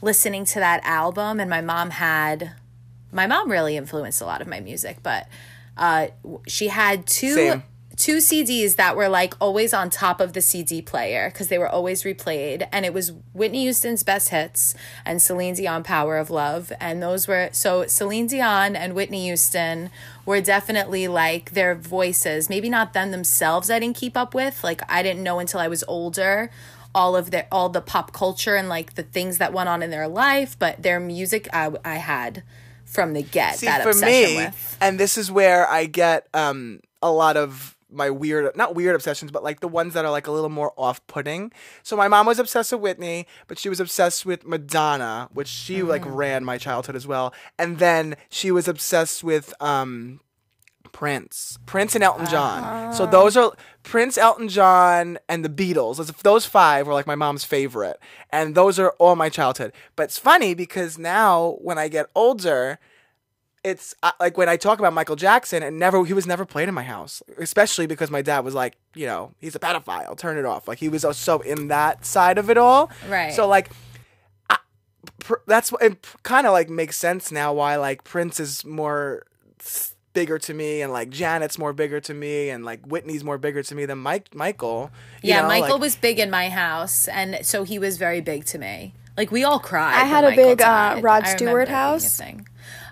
listening to that album, and my mom had my mom really influenced a lot of my music, but uh, she had two Same. two CDs that were like always on top of the CD player because they were always replayed, and it was Whitney Houston's best hits and Celine Dion Power of Love, and those were so Celine Dion and Whitney Houston were definitely like their voices, maybe not them themselves. I didn't keep up with like I didn't know until I was older all of their all the pop culture and like the things that went on in their life, but their music I I had from the get See, that for obsession me, with. and this is where I get um a lot of my weird, not weird obsessions, but like the ones that are like a little more off-putting. So my mom was obsessed with Whitney, but she was obsessed with Madonna, which she like Mm-hmm. ran my childhood as well. And then she was obsessed with um Prince, Prince and Elton John. So those are Prince, Elton John, and the Beatles. Those- Those five were like my mom's favorite, and those are all my childhood. But it's funny because now when I get older, it's uh, like when I talk about Michael Jackson, and never he was never played in my house, especially because my dad was like, you know, he's a pedophile. Turn it off. Like he was so in that side of it all. Right. So like. I- pr- That's what it kind of like makes sense now why like Prince is more bigger to me and like Janet's more bigger to me and like Whitney's more bigger to me than Mike Michael. you Yeah, know, Michael like- was big in my house, and so he was very big to me. Like we all cried. I had a Michael big, uh. Rod Stewart it being a house. thing.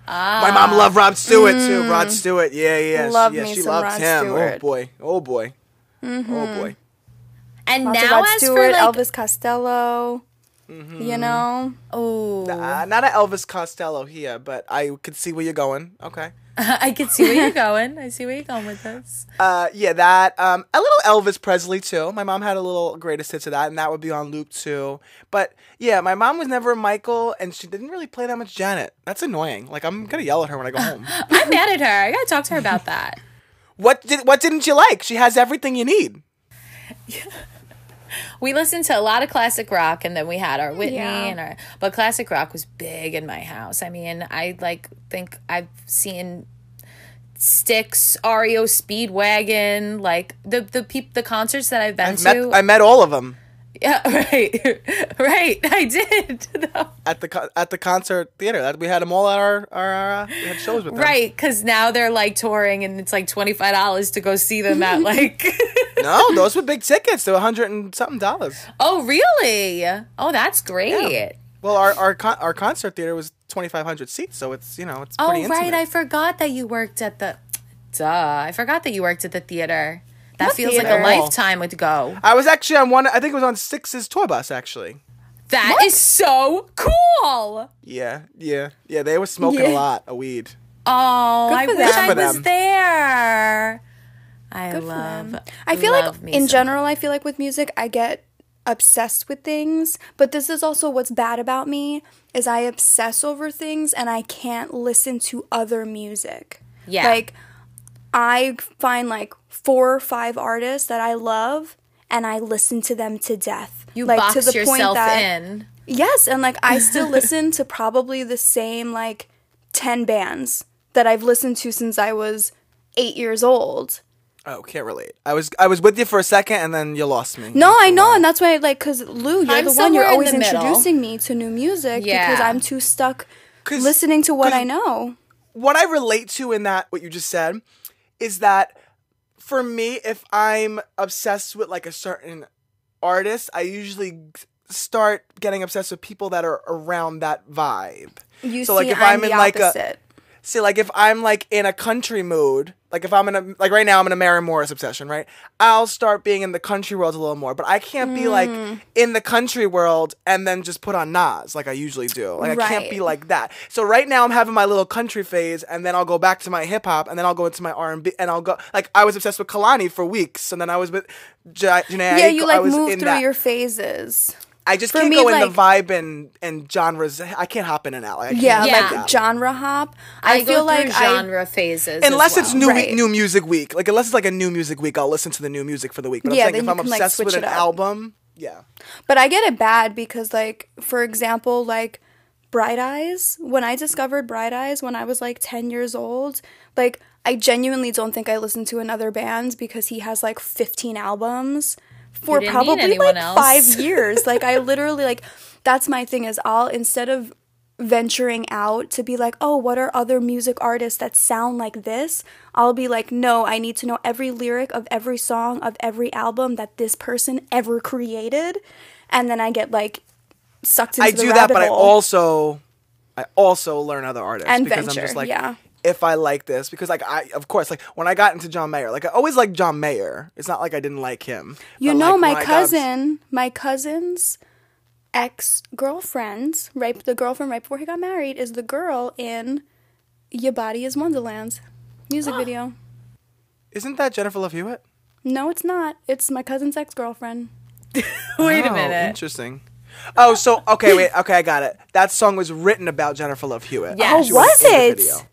My mom loved Rod Stewart too. Rod Stewart, yeah, yeah, Mm. Love she, yeah, me she some loved Rod him. Oh boy, oh boy, oh boy. And Lots of now, Rod as Stewart, for like, Elvis Costello. You know, oh, Uh, not an Elvis Costello here, but I could see where you're going. Okay. [laughs] I can see where you're going. I see where you're going with this. [laughs] Uh, yeah, that. Um, a little Elvis Presley too. My mom had a little greatest hits of that, and that would be on loop too. But yeah, my mom was never a Michael, and she didn't really play that much Janet. That's annoying. Like I'm gonna yell at her when I go home. [laughs] I'm mad at her. I gotta talk to her about that. what did What didn't you like? She has everything you need. We listened to a lot of classic rock and then we had our Whitney Yeah. and our but classic rock was big in my house. I mean, I like think I've seen Styx, REO Speedwagon, like the the peop, the concerts that I've been I've to. met I met all of them yeah, [laughs] right. right. I did. [laughs] at the at the concert theater. That we had them all at our our, our uh, we had shows with them. Right, cuz now they're like touring and it's like $25 to go see them at [laughs] like No, those were big tickets. They were a hundred and something dollars. Oh, really? Oh, that's great. Yeah. Well, our our con- our concert theater was twenty five hundred seats, so it's you know it's Oh, right. intimate. I forgot that you worked at the. Duh. I forgot that you worked at the theater. That What feels theater? like a lifetime ago. I was actually on one. I think it was on Styx's tour bus. Actually, That is so cool. yeah, yeah, yeah. They were smoking a lot of weed. Oh, I for wish. I Good for was them. there. I Good love. I feel love like me in general, I feel like with music, I get obsessed with things. But this is also what's bad about me is I obsess over things and I can't listen to other music. Yeah. Like I find like four or five artists that I love and I listen to them to death. you like box yourself in. Yes, and like I still [laughs] listen to probably the same like 10 bands that I've listened to since I was 8 years old. Oh, can't relate. I was I was with you for a second, and then you lost me. No, I know, and that's why, like, cause Lou, you're I'm the one. You're always the middle. introducing me to new music because I'm too stuck listening to what I know. what I relate to in that what you just said is that for me, if I'm obsessed with like a certain artist, I usually start getting obsessed with people that are around that vibe. You so see, like if I'm, I'm, in the like a opposite. see like if I'm like in a country mood, like if I'm in a like right now I'm in a Maren Morris obsession, right? I'll start being in the country world a little more, but I can't be like Mm. in the country world and then just put on Nas like I usually do. Like I can't be like that. So right now I'm having my little country phase, and then I'll go back to my hip hop, and then I'll go into my R and B, and I'll go like I was obsessed with Kehlani for weeks, and then I was with J- Jhené. yeah, you like move through that. your phases. I just for can't me, go in the vibe and and genres. I can't hop in and out. Like, I Yeah, Yeah. like genre hop. I, I, feel go like through I genre phases. Unless as it's well. new Right. new music week, like unless it's like a new music week, I'll listen to the new music for the week. But Yeah, I'm saying if I'm can, like, obsessed with an up. album, yeah, But I get it bad because, like, for example, like Bright Eyes, when I discovered Bright Eyes when I was like 10 years old, like, I genuinely don't think I listened to another band because he has like 15 albums for probably like else. five [laughs] years. Like, I literally, like, that's my thing is I'll, instead of venturing out to be like, oh, what are other music artists that sound like this? I'll be like, no, I need to know every lyric of every song of every album that this person ever created. And then I get like sucked into I the do that. rabbit But I also, I also learn other artists And because venture, I'm just like, yeah. If I like this, because like I, of course, like when I got into John Mayer, like I always liked John Mayer. It's not like I didn't like him. You But, know, like, my when I got cousin, my cousin's ex girlfriend, right? The girlfriend right before he got married is the girl in Your Body Is Wonderland music [gasps] video. Isn't that Jennifer Love Hewitt? No, it's not. It's my cousin's ex girlfriend. [laughs] Wait a Oh, minute. Interesting. Oh, so okay, wait, okay, I got it. That song was written about Jennifer Love Hewitt. Yeah. Oh, She was in the it?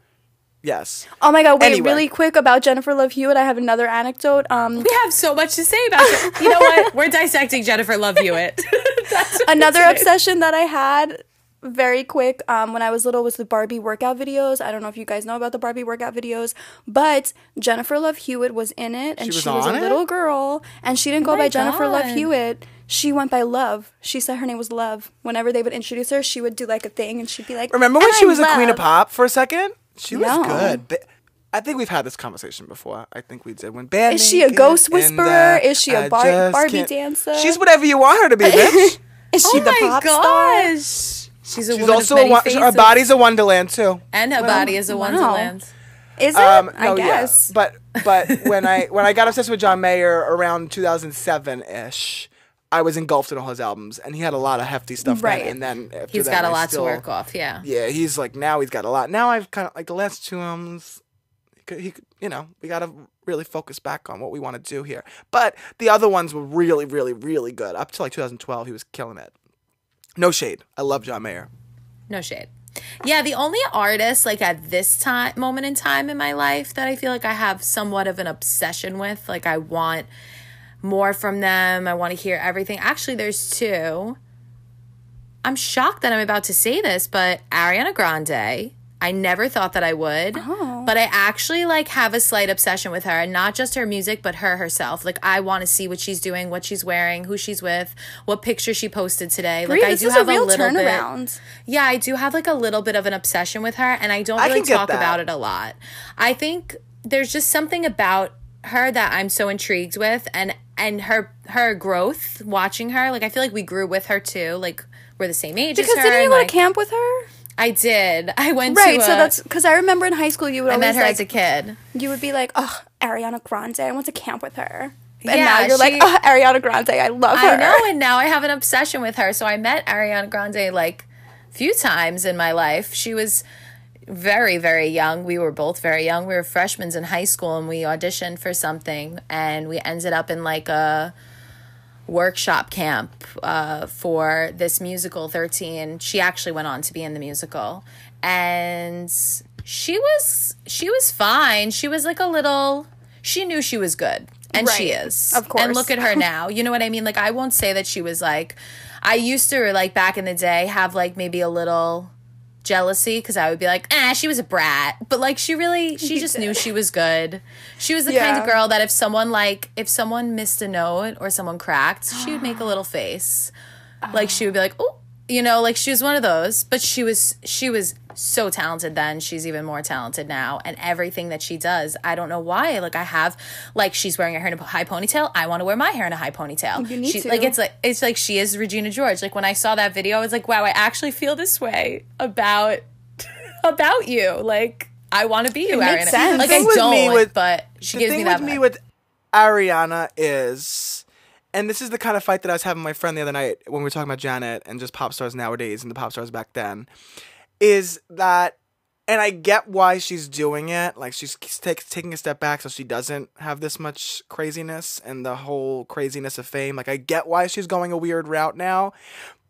Video. Yes. Oh my god, wait, Anyway. really quick about Jennifer Love Hewitt. I have another anecdote. Um We have so much to say about it. You know what? [laughs] We're dissecting Jennifer Love Hewitt. [laughs] That's another obsession that I had very quick um, when I was little was the Barbie workout videos. I don't know if you guys know about the Barbie workout videos, but Jennifer Love Hewitt was in it, and She she was was, a it? little girl, and she didn't go Oh my by Jennifer Love Hewitt. She went by Love. She said her name was Love. Whenever they would introduce her, she would do like a thing, and she'd be like, Remember when she "I'm was a queen of pop for a second? She was No. good. But I think we've had this conversation before. I think we did when band. Is she a Naked ghost and, whisperer? uh, Is she a Bar- Barbie can't- dancer? She's whatever you want her to be, [laughs] bitch. Is she Oh the my pop star? She's a She's also of a many faces. her body's a wonderland too. and her body is a wow. wonderland. Is it? Um, I no, yeah. guess. But but when I when I got obsessed with John Mayer around 2007 ish, I was engulfed in all his albums, and he had a lot of hefty stuff. then, Right. and then He's that, got a I lot still- to work off. Yeah. Yeah, he's like now he's got a lot. Now I've kind of like the last two albums. He could, he you know, we got to really focus back on what we want to do here. But the other ones were really, really, really good. Up to like 2012, he was killing it. No shade. I love John Mayer. No shade. Yeah, the only artist like at this time moment in time in my life that I feel like I have somewhat of an obsession with, like I want more from them. I want to hear everything. Actually, there's two. I'm shocked that I'm about to say this, but Ariana Grande. I never thought that I would. But I actually like have a slight obsession with her and not just her music, but her herself. Like I want to see what she's doing, what she's wearing, who she's with, what picture she posted today. Like I do have a real little bit. Yeah, I do have like a little bit of an obsession with her, and I don't really can get talk about it a lot. I think there's just something about her that I'm so intrigued with, and and her her growth. Watching her, like I feel like we grew with her too. Like we're the same age Because as her. didn't you go like, to camp with her? I did. [laughs] I went Right, so a- that's because I remember in high school you would I always met her like as a kid. you would be like, oh, Ariana Grande, I went to camp with her. And Yeah, now you're like, oh, Ariana Grande, I love her. I know, [laughs] and now I have an obsession with her. So I met Ariana Grande like few times in my life. She was very, very young. We were both very young. We were freshmen in high school and we auditioned for something and we ended up in like a workshop camp uh, for this musical 13 she actually went on to be in the musical. And she was she was fine. She was like a little she knew she was good. And she is. Of course. and look at her [laughs] now. You know what i mean? Like i won't say that she was like i used to like back in the day have like maybe a little jealousy because I would be like, ah, she was a brat. But like she really she just knew she was good. She was the kind of girl that if someone like if someone missed a note or someone cracked, she would make a little face. Like she would be like, oh you know, like she was one of those. But she was she was so talented then. She's even more talented now. And everything that she does, I don't know why. Like I have like she's wearing her hair in a high ponytail. I want to wear my hair in a high ponytail. You need She- to. Like it's like it's like she is Regina George. Like when I saw that video, I was like, wow, I actually feel this way about [laughs] about you. Like I want to be you, makes Ariana. sense. Like I thing with don't, me with- but she the gives thing me that. with me with Ariana is, and this is the kind of fight that I was having with my friend the other night when we were talking about Janet and just pop stars nowadays and the pop stars back then, is that, and I get why she's doing it. Like she's take, taking a step back so she doesn't have this much craziness and the whole craziness of fame. Like I get why she's going a weird route now,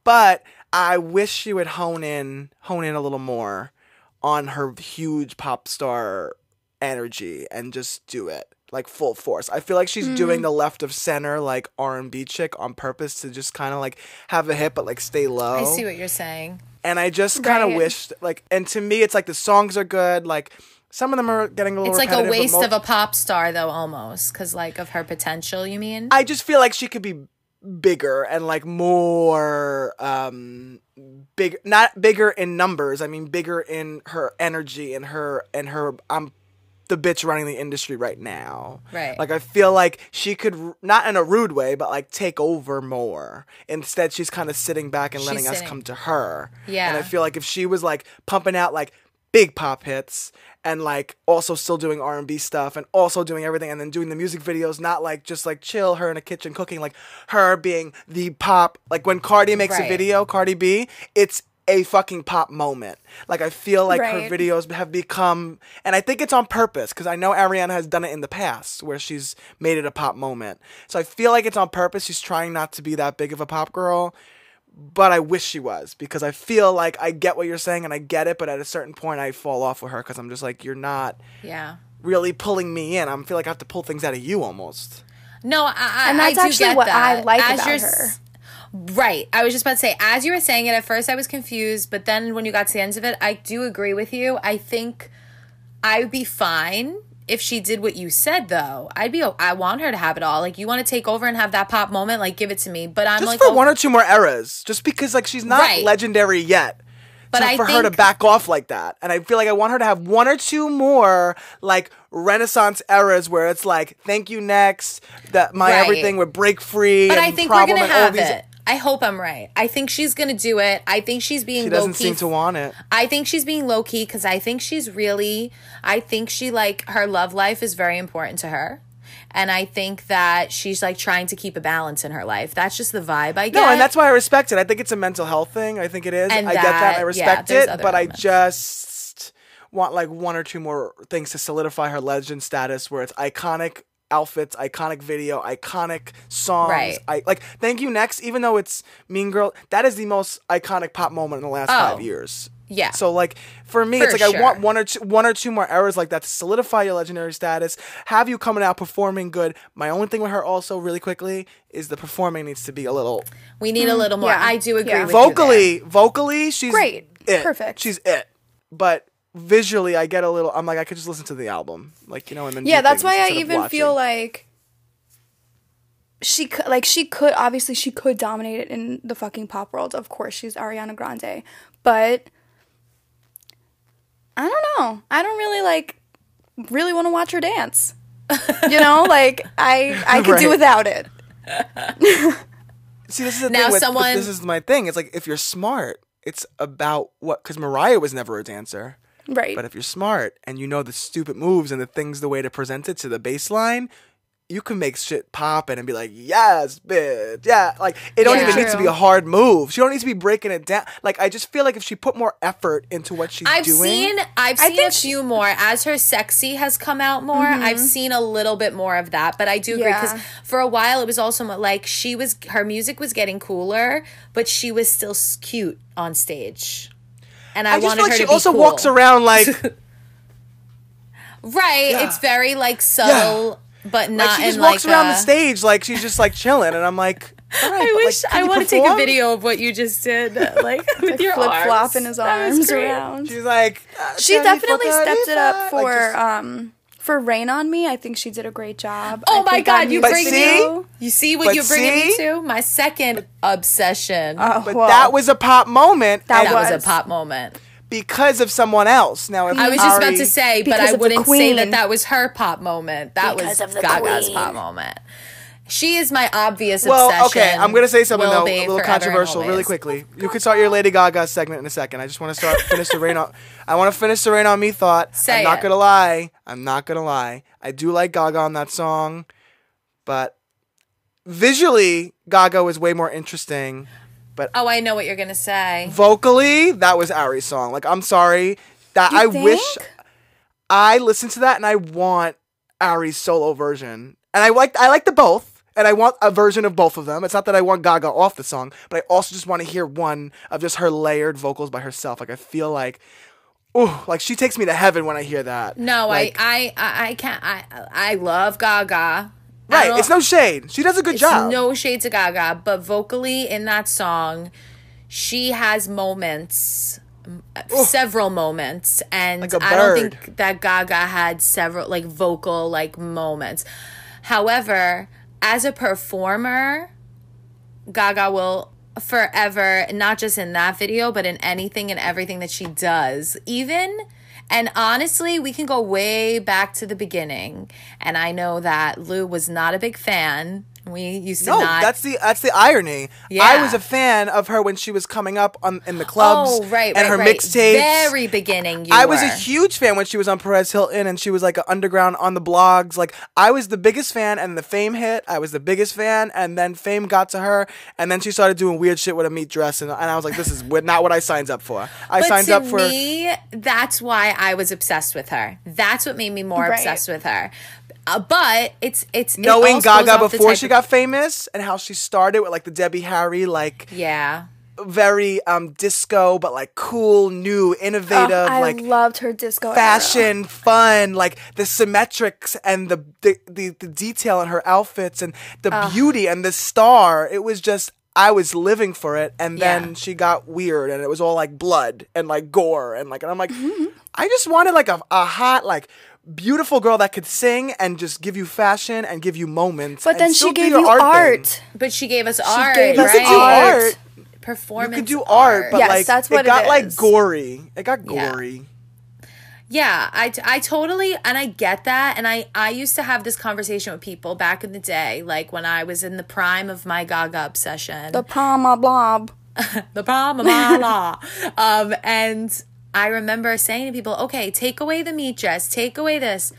but I wish she would hone in, hone in a little more on her huge pop star energy and just do it like full force. I feel like she's doing Mm. the left of center like R&B chick on purpose to just kind of like have a hit but like stay low. I see what you're saying. and I just kind of Right. wished like and to me it's like the songs are good like some of them are getting a little It's like a waste of a pop star though, almost, because like of her potential. You mean? I just feel like she could be bigger and like more um big not bigger in numbers i mean bigger in her energy and her and her i'm the bitch running the industry right now. Right. like i feel like she could not in a rude way but like take over more. Instead she's kind of sitting back and She's letting us come to her. Yeah. and i feel like if she was like pumping out like big pop hits and like also still doing R&B stuff and also doing everything and then doing the music videos not like just like chill her in a kitchen cooking like her being the pop like when Cardi makes a video Cardi B it's a fucking pop moment like I feel like Right. her videos have become and I think it's on purpose cuz I know Ariana has done it in the past where she's made it a pop moment so I feel like it's on purpose she's trying not to be that big of a pop girl but I wish she was because I feel like I get what you're saying and I get it, but at a certain point I fall off with her because I'm just like you're not yeah. really pulling me in. I feel like I have to pull things out of you almost. No, I, I And that's I do actually get what I like As about you're her. Right. I was just about to say, as you were saying it, at first I was confused, but then when you got to the end of it, I do agree with you. I think I would be fine if she did what you said, though. I'd be, I want her to have it all. Like, you want to take over and have that pop moment, like, give it to me. But I'm Just like, for oh, one or two more eras, just because like she's not Right. legendary yet. But But I for her to back off like that, and I feel like I want her to have one or two more like Renaissance eras where it's like, "Thank you, next," that my Right. everything would break free. but I think we're gonna have these- it. I hope I'm right. I think she's going to do it. I think she's being She doesn't key. seem to want it. I think she's being low key because I think she's really, I think she like her love life is very important to her. And I think that she's like trying to keep a balance in her life. That's just the vibe I get. No, and that's why I respect it. I think it's a mental health thing. I think it is. And I get that. that- I respect there's it, but I just want like one or two more things to solidify her legend status, where it's iconic outfits, iconic video, iconic songs. Right. I like. Thank you. Next, even though it's Mean Girl, that is the most iconic pop moment in the last five oh. years. yeah. So like for me, For it's like I want one or two, one or two more errors like that to solidify your legendary status. Have you coming out performing good. My only thing with her also really quickly is the performing needs to be a little we need a little mm, more. yeah, I do agree yeah. with you there. vocally vocally she's Great. it. Perfect. she's it but visually i get a little i'm like i could just listen to the album like you know and then yeah that's why i even feel like she could like she could obviously she could dominate it in the fucking pop world. Of course she's ariana grande. But i don't know. I don't really like really want to watch her dance. [laughs] You know? Like i i could do without it. See this is the Now thing with, someone- this is my thing. It's like if you're smart it's about what because mariah was never a dancer right but if you're smart and you know the stupid moves and the things the way to present it to the baseline you can make shit pop and be like, yes, bitch, yeah. Like it don't Yeah. even need to be a hard move. She don't need to be breaking it down. Like I just feel like if she put more effort into what she's I've doing, seen I've I seen think a she- few more as her sexy has come out more. Mm-hmm. I've seen a little bit more of that, but I do agree because Yeah. for a while it was also like she was her music was getting cooler, but she was still cute on stage. And I, I just wanted feel like her she to also cool. walks around like [laughs] right. Yeah. It's very like subtle, but not like she just in walks like around a, the stage like she's just like chilling, and I'm like, All right, I but, like, wish can I want to take a video of what you just did, [laughs] like with your flip arms. flopping his arms around. She's like, uh, She definitely stepped it up for Like, just- um for Rain on Me. I think she did a great job. Oh I my god, you bring video- me. You see what you're bringing me to? My second obsession. Oh, but well, that was a pop moment. That that was. was. a pop moment. because of someone else. Now, if I was just about to say, but I wouldn't say that that was her pop moment. That Because was of the Gaga's queen. pop moment. She is my obvious Well, obsession. okay, I'm gonna say something though, a little controversial, really quickly. You can start your Lady Gaga segment in a second. I just want to start finish the rain on. [laughs] I want to finish the rain on me thought. Say I'm not it. gonna lie. I'm not gonna lie. I do like Gaga on that song, but visually, Gaga was way more interesting. But oh, I know what you're gonna say. Vocally, that was Ari's song. Like, I'm sorry that I think? wish I listened to that and I want Ari's solo version. And I like I like the both. And I want a version of both of them. It's not that I want Gaga off the song, but I also just want to hear one of just her layered vocals by herself. Like I feel like ooh, like she takes me to heaven when I hear that. No, Like, I, I, I, can't. I, I love Gaga. Right. It's no shade. She does a good It's job. no shade to Gaga, but vocally in that song, she has moments, m- several moments, and Like a I don't think that Gaga had several like vocal like moments. However, as a performer, Gaga will forever, not just in that video, but in anything and everything that she does, even. And honestly, we can go way back to the beginning. And I know that Lou was not a big fan. We used to No, not. that's the that's the irony. Yeah. I was a fan of her when she was coming up on in the clubs oh, right, and right, her right. mixtapes. Very beginning. You I was a huge fan when she was on Perez Hilton and she was like an underground on the blogs. Like I was the biggest fan and the fame hit. I was the biggest fan and then fame got to her and then she started doing weird shit with a meat dress and, and I was like, this is [laughs] not what I signed up for. I But signed to up for me, that's why I was obsessed with her. That's what made me more Right. obsessed with her. Uh, but it's it's knowing also goes Gaga before she of- got famous and how she started with like the Debbie Harry like yeah. very um disco but like cool, new, innovative Oh, I like loved her disco era. fashion, fun, like the symmetrics and the the, the, the detail in her outfits and the beauty and the star. It was just I was living for it and then Yeah. she got weird and it was all like blood and like gore and like and I'm like Mm-hmm. I just wanted like a, a hot like beautiful girl that could sing and just give you fashion and give you moments. But then she gave you art. art. But she gave us art, She gave us right? You could do art. Performance. You could do art, but Yes, like that's what it got it like gory. It got gory. Yeah, I, I totally and I get that and I I used to have this conversation with people back in the day like when I was in the prime of my Gaga obsession. The Palma Blob. [laughs] the prime of my law. [laughs] Um and I remember saying to people, "Okay, take away the meat dress, take away this.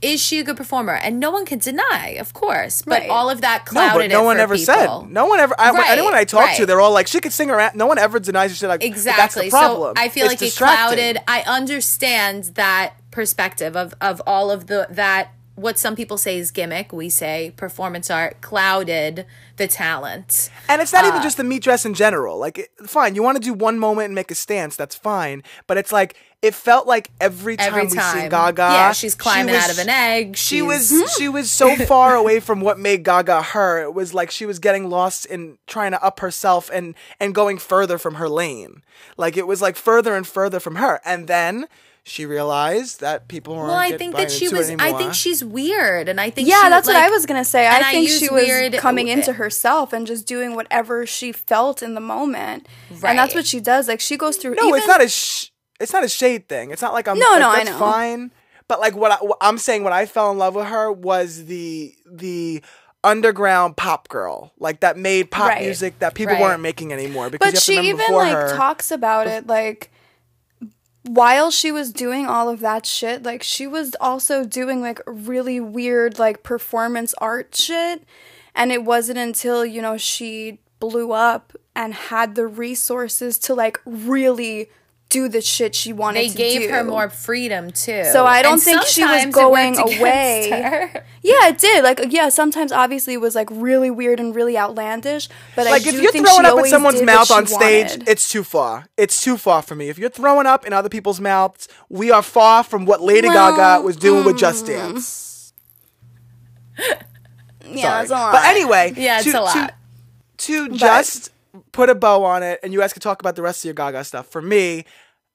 Is she a good performer?" And no one can deny, of course. But Right. all of that No, clouded but no it one ever people. said. No one ever. I, Right, anyone I talk to, they're all like, she could sing around. No one ever denies shit like Exactly. That's the problem. So I feel It's like it clouded. I understand that perspective of of all of the that what some people say is gimmick, we say performance art clouded the talent. And it's not Uh, even just the meat dress in general. Like, it, fine, you want to do one moment and make a stance, that's fine. But it's like it felt like every time Every we time, see Gaga, yeah, she's she climbing was- out of an egg. She was she was so [laughs] far away from what made Gaga her. It was like she was getting lost in trying to up herself and and going further from her lane. Like it was like further and further from her. And then she realized that people weren't. Well, I think that she was. I think she's weird, and I think Yeah, she, that's what like- I was gonna say. I I think use she was weird- coming into herself and just doing whatever she felt in the moment, right. and that's what she does. Like she goes through. No, even, it's not a sh- it's not a shade thing. It's not like I'm No, like, no, I know. fine. But like what, I, what I'm saying, what I fell in love with her was the the underground pop girl, like that made pop Right. music that people Right. weren't making anymore. Because you But have she remember even before like her, talks about it like while she was doing all of that shit, like she was also doing like really weird like performance art shit. And it wasn't until, you know, she blew up and had the resources to like really do the shit she wanted to do. They gave do. her more freedom too. So I don't And think she was sometimes it going away. [laughs] her. Yeah, it did. Like, yeah, sometimes obviously it was like really weird and really outlandish. But like I if you're think throwing up in someone's mouth on stage, wanted. it's too far. It's too far for me. If you're throwing up in other people's mouths, we are far from what Lady Well, Gaga was doing with Just mm. Dance. [laughs] yeah, that's a lot. But anyway, Yeah, it's to, a lot. To, to just put a bow on it, and you guys can talk about the rest of your Gaga stuff. For me,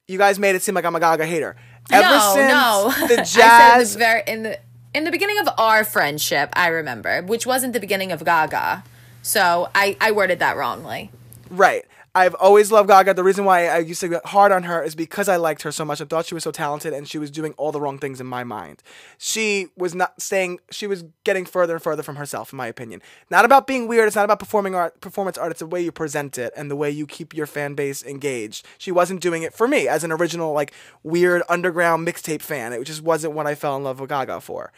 you guys made it seem like I'm a Gaga hater. Ever no, since no. [laughs] the jazz, said in the, very, in the in the beginning of our friendship, I remember, which wasn't the beginning of Gaga. So I I worded that wrongly. Right. I've always loved Gaga. The reason why I used to get hard on her is because I liked her so much. I thought she was so talented and she was doing all the wrong things in my mind. She was not saying she was getting further and further from herself, in my opinion. Not about being weird. It's not about performing art, performance art. It's the way you present it and the way you keep your fan base engaged. She wasn't doing it for me as an original, like, weird underground mixtape fan. It just wasn't what I fell in love with Gaga for.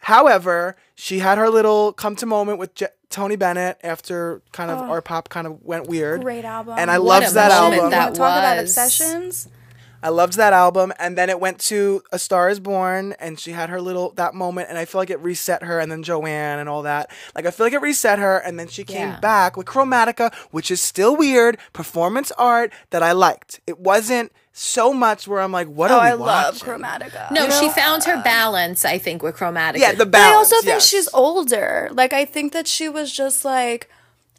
However, she had her little come to moment with Tony Bennett after kind of oh. our pop kind of went weird. Great album. And I What loved that album. that Wanna talk about obsessions. I loved that album, and then it went to A Star Is Born, and she had her little that moment, and I feel like it reset her, and then Joanne and all that. Like I feel like it reset her, and then she came Yeah. back with Chromatica, which is still weird performance art that I liked. It wasn't so much where I'm like, what Oh, are we I love? Chromatica. No, You she know, found her balance. I think with Chromatica. Yeah, the But balance. I also think yes. she's older. Like I think that she was just like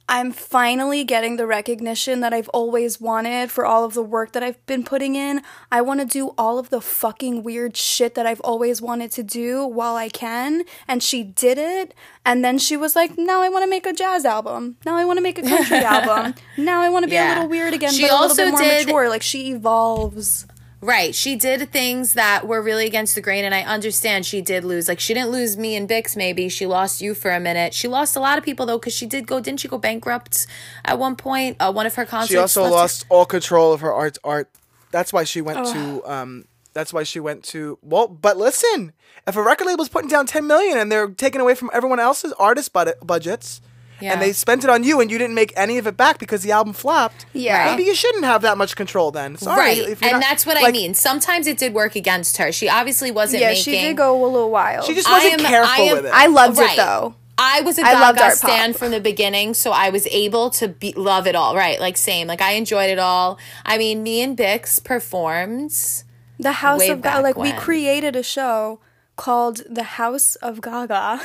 I'm finally getting the recognition that I've always wanted for all of the work that I've been putting in. I want to do all of the fucking weird shit that I've always wanted to do while I can. And she did it. And then she was like, now I want to make a jazz album. Now I want to make a country [laughs] album. Now I want to be Yeah. a little weird again, She but a little also bit more did- mature. Like she evolves. Right. She did things that were really against the grain, and I understand she did lose. Like, she didn't lose me and Bix, maybe. She lost you for a minute. She lost a lot of people, though, because she did go, didn't she go bankrupt at one point? Uh, one of her concerts. She also left her- lost all control of her art. Art. That's why she went to. Um. That's why she went to. Well, but listen, if a record label's putting down ten million and they're taking away from everyone else's artist bud- budgets, Yeah. and they spent it on you and you didn't make any of it back because the album flopped. Yeah. Maybe you shouldn't have that much control then. Sorry, Right. if And not- that's what I mean. Sometimes it did work against her. She obviously wasn't Yeah, making. she did go a little wild. She just wasn't am- careful I am- with it. I loved Right. it though. I was a I loved Gaga art stan from the beginning, so I was able to be, love it all. Right, like same. Like I enjoyed it all. I mean, me and Bix performed. The House way of Gaga. back Like we created a show called The House of Gaga.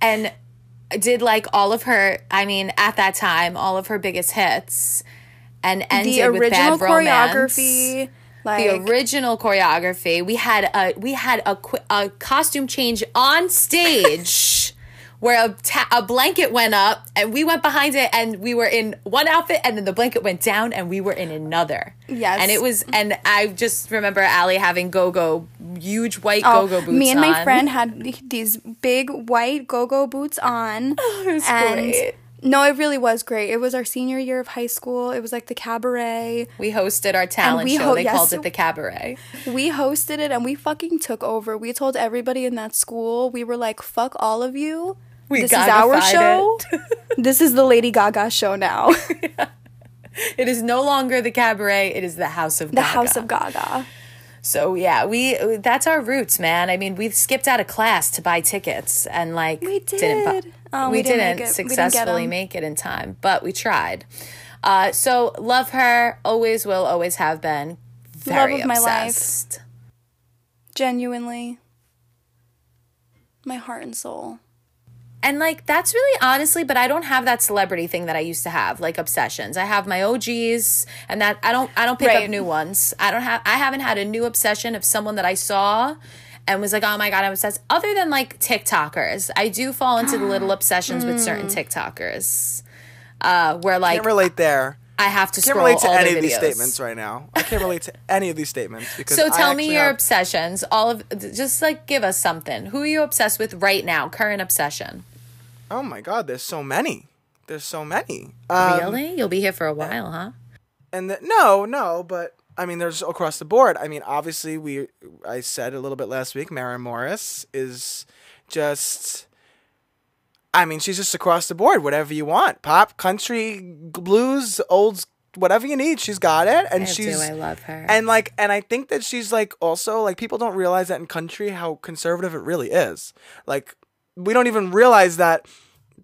and did like all of her i mean at that time all of her biggest hits and ended the with original bad romance. choreography. Like the original choreography we had a we had a, a costume change on stage [laughs] where a, ta- a blanket went up and we went behind it and we were in one outfit and then the blanket went down and we were in another Yes. and it was and i just remember Allie having go-go huge white Oh, go-go boots on. me and my on. friend had these big white go-go boots on. [laughs] Oh, it was and great. no, it really was great. It was our senior year of high school. It was like the cabaret. we hosted our talent we show ho- they yes. called it the cabaret We hosted it and we fucking took over. We told everybody in that school, we were like, fuck all of you. We this is our show. [laughs] this is the Lady Gaga show now. [laughs] It is no longer the cabaret. It is the House of the Gaga. House of Gaga. So yeah, we that's our roots, man. I mean, we skipped out of class to buy tickets, and like We didn't bu- Oh, we, we didn't didn't, it. We didn't successfully make it in time, but we tried. Uh, so love her, always will, always have been. Very of my life. Genuinely. My heart and soul. And like that's really honestly, but I don't have that celebrity thing that I used to have, like obsessions. I have my OGs, and that I don't I don't pick Right. up new ones. I don't have I haven't had a new obsession of someone that I saw and was like, oh my god, I'm obsessed. Other than like TikTokers, I do fall into the little [gasps] obsessions with certain Mm. TikTokers, uh, where like can't relate there. I have to Can't scroll relate to all any their of these statements right now. I can't relate to [laughs] any of these statements because So I tell me your have- obsessions. All of just like give us something. Who are you obsessed with right now? Current obsession. Oh my god, there's so many. There's so many. Um, really? You'll be here for a while, huh? and the, no, no, but I mean, there's across the board. I mean, obviously, we I said a little bit last week. Maren Morris is just. I mean, she's just across the board. Whatever you want, pop, country, blues, old, whatever you need, she's got it, and I do. she's. I love her. And like, and I think that she's like also like people don't realize that in country how conservative it really is. Like, we don't even realize that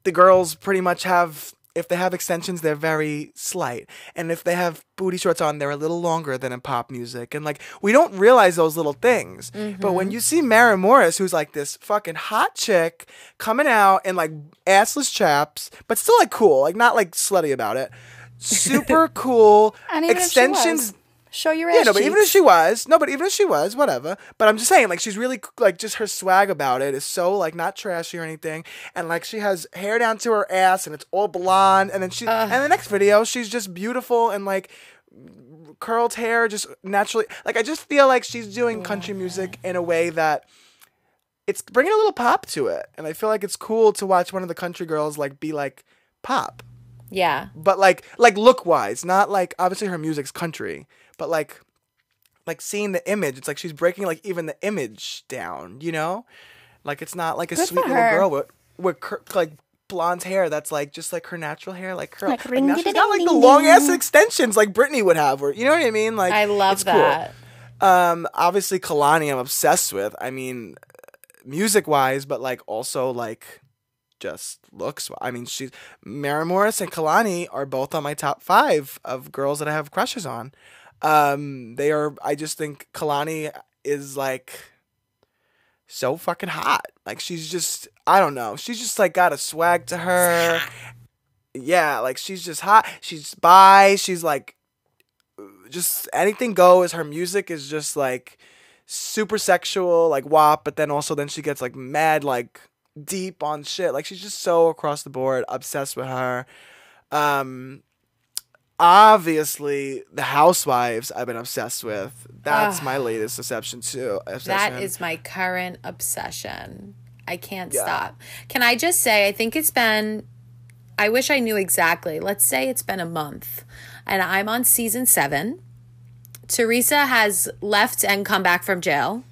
the girls pretty much have if they have extensions, they're very slight, and if they have booty shorts on, they're a little longer than in pop music. And like we don't realize those little things. But when you see Maren Morris, who's like this fucking hot chick coming out in like assless chaps, but still like cool, like not like slutty about it. [laughs] Super cool And extensions. If she was, show your ass. Yeah, no, but even if she was, no, but even if she was, whatever. But I'm just saying, like, she's really like just her swag about it is so like not trashy or anything, and like she has hair down to her ass and it's all blonde, and then she and the next video she's just beautiful and like curled hair, just naturally. Like I just feel like she's doing country music in a way that. It's bringing a little pop to it, and I feel like it's cool to watch one of the country girls like be like pop Yeah. but like like look wise, not like obviously her music's country, but like like seeing the image, it's like she's breaking like even the image down, you know? Like it's not like a Good sweet little her. girl with with cur- like blonde hair that's like just like her natural hair, like her Like Like, now she's got like the long ass extensions like Britney would have, or you know what I mean? Like I love it's cool. that. Um, obviously Kehlani, I'm obsessed with. I mean, music wise, but like also like just looks. I mean, she's Maren Morris and Kehlani are both on my top five of girls that I have crushes on. Um, they are. I just think Kehlani is like so fucking hot. Like she's just. I don't know. She's just like got a swag to her. Yeah, like she's just hot. She's bi. She's like just anything goes. Her music is just like super sexual, like WAP, but then also then she gets like mad, like deep on shit. Like she's just so across the board, obsessed with her. Um obviously the housewives I've been obsessed with. That's my latest obsession too. Obsession. That is my current obsession. I can't Yeah. stop. Can I just say, I think it's been, I wish I knew exactly. Let's say it's been a month and I'm on season seven. Teresa has left and come back from jail.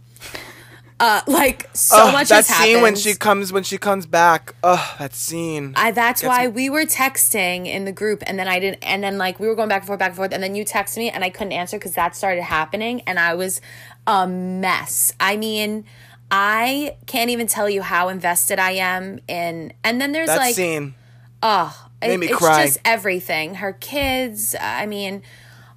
Uh, like so Ugh, much that has scene happened. when she comes when she comes back. Ugh, that scene. I, that's Gets why me- we were texting in the group, and then I didn't, and then like we were going back and forth, back and forth, and then you texted me, and I couldn't answer because that started happening, and I was a mess. I mean, I can't even tell you how invested I am in. And then there's that like, scene. oh, Made it- me it's cry. just everything. Her kids. I mean,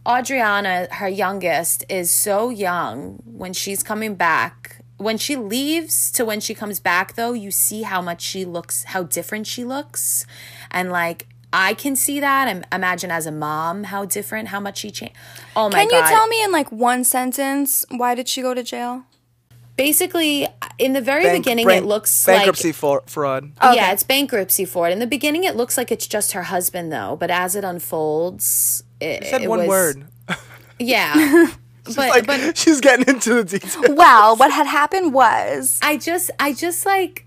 Audriana, her youngest, is so young when she's coming back. When she leaves to when she comes back, though, you see how much she looks, how different she looks. And like, I can see that. And imagine as a mom, how different, how much she changed. Oh my Can God. Can you tell me in like one sentence why did she go to jail? Basically, in the very Bank- beginning, bank- it looks bankruptcy like. for, fraud. Oh, yeah, it's bankruptcy fraud. In the beginning, it looks like it's just her husband, though. But as it unfolds, it, Said it one was- word. [laughs] Yeah. [laughs] but like but [laughs] she's getting into the details. Well, what had happened was I just I just like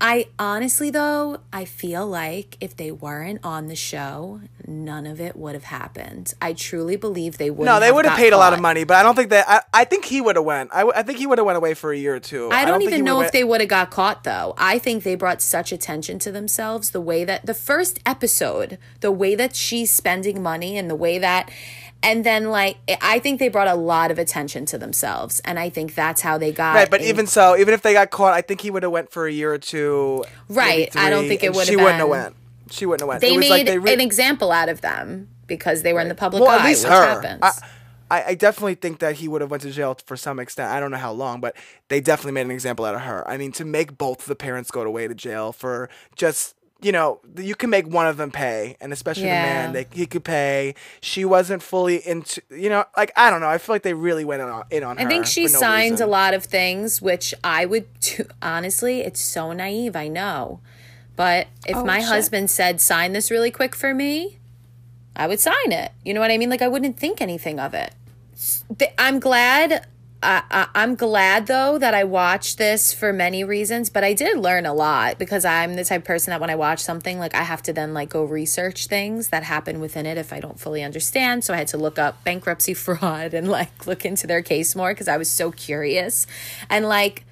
I honestly though, I feel like if they weren't on the show, none of it would have happened. I truly believe they would No, they would have paid a lot of money, but I don't think that. I, I think he would have went. I, I think he would have went away for a year or two. I don't, think even know would've if they would have got caught though. I think they brought such attention to themselves the way that the first episode, the way that she's spending money and the way that and then like I think they brought a lot of attention to themselves and I think that's how they got Right, but in- even so, even if they got caught, I think he would have went for a year or two. Right, I don't think it would've She wouldn't have been- went. She wouldn't have went. they it was made like they re- an example out of them because they were in the public well, eye, at least which her. happens. I, I, I definitely think that he would have went to jail for some extent. I don't know how long, but they definitely made an example out of her. I mean, to make both the parents go away to jail for just you know, you can make one of them pay, and especially Yeah. the man, they, he could pay. She wasn't fully into, you know, like I don't know. I feel like they really went in on, in on her. I think she no signed reason. a lot of things, which I would too, honestly. It's so naive, I know, but if Oh, my shit. husband said sign this really quick for me, I would sign it. You know what I mean? Like I wouldn't think anything of it. I'm glad. I, I'm glad though that I watched this for many reasons, but I did learn a lot because I'm the type of person that when I watch something, like I have to then like go research things that happen within it if I don't fully understand. So I had to look up bankruptcy [laughs] fraud and like look into their case more because I was so curious. And like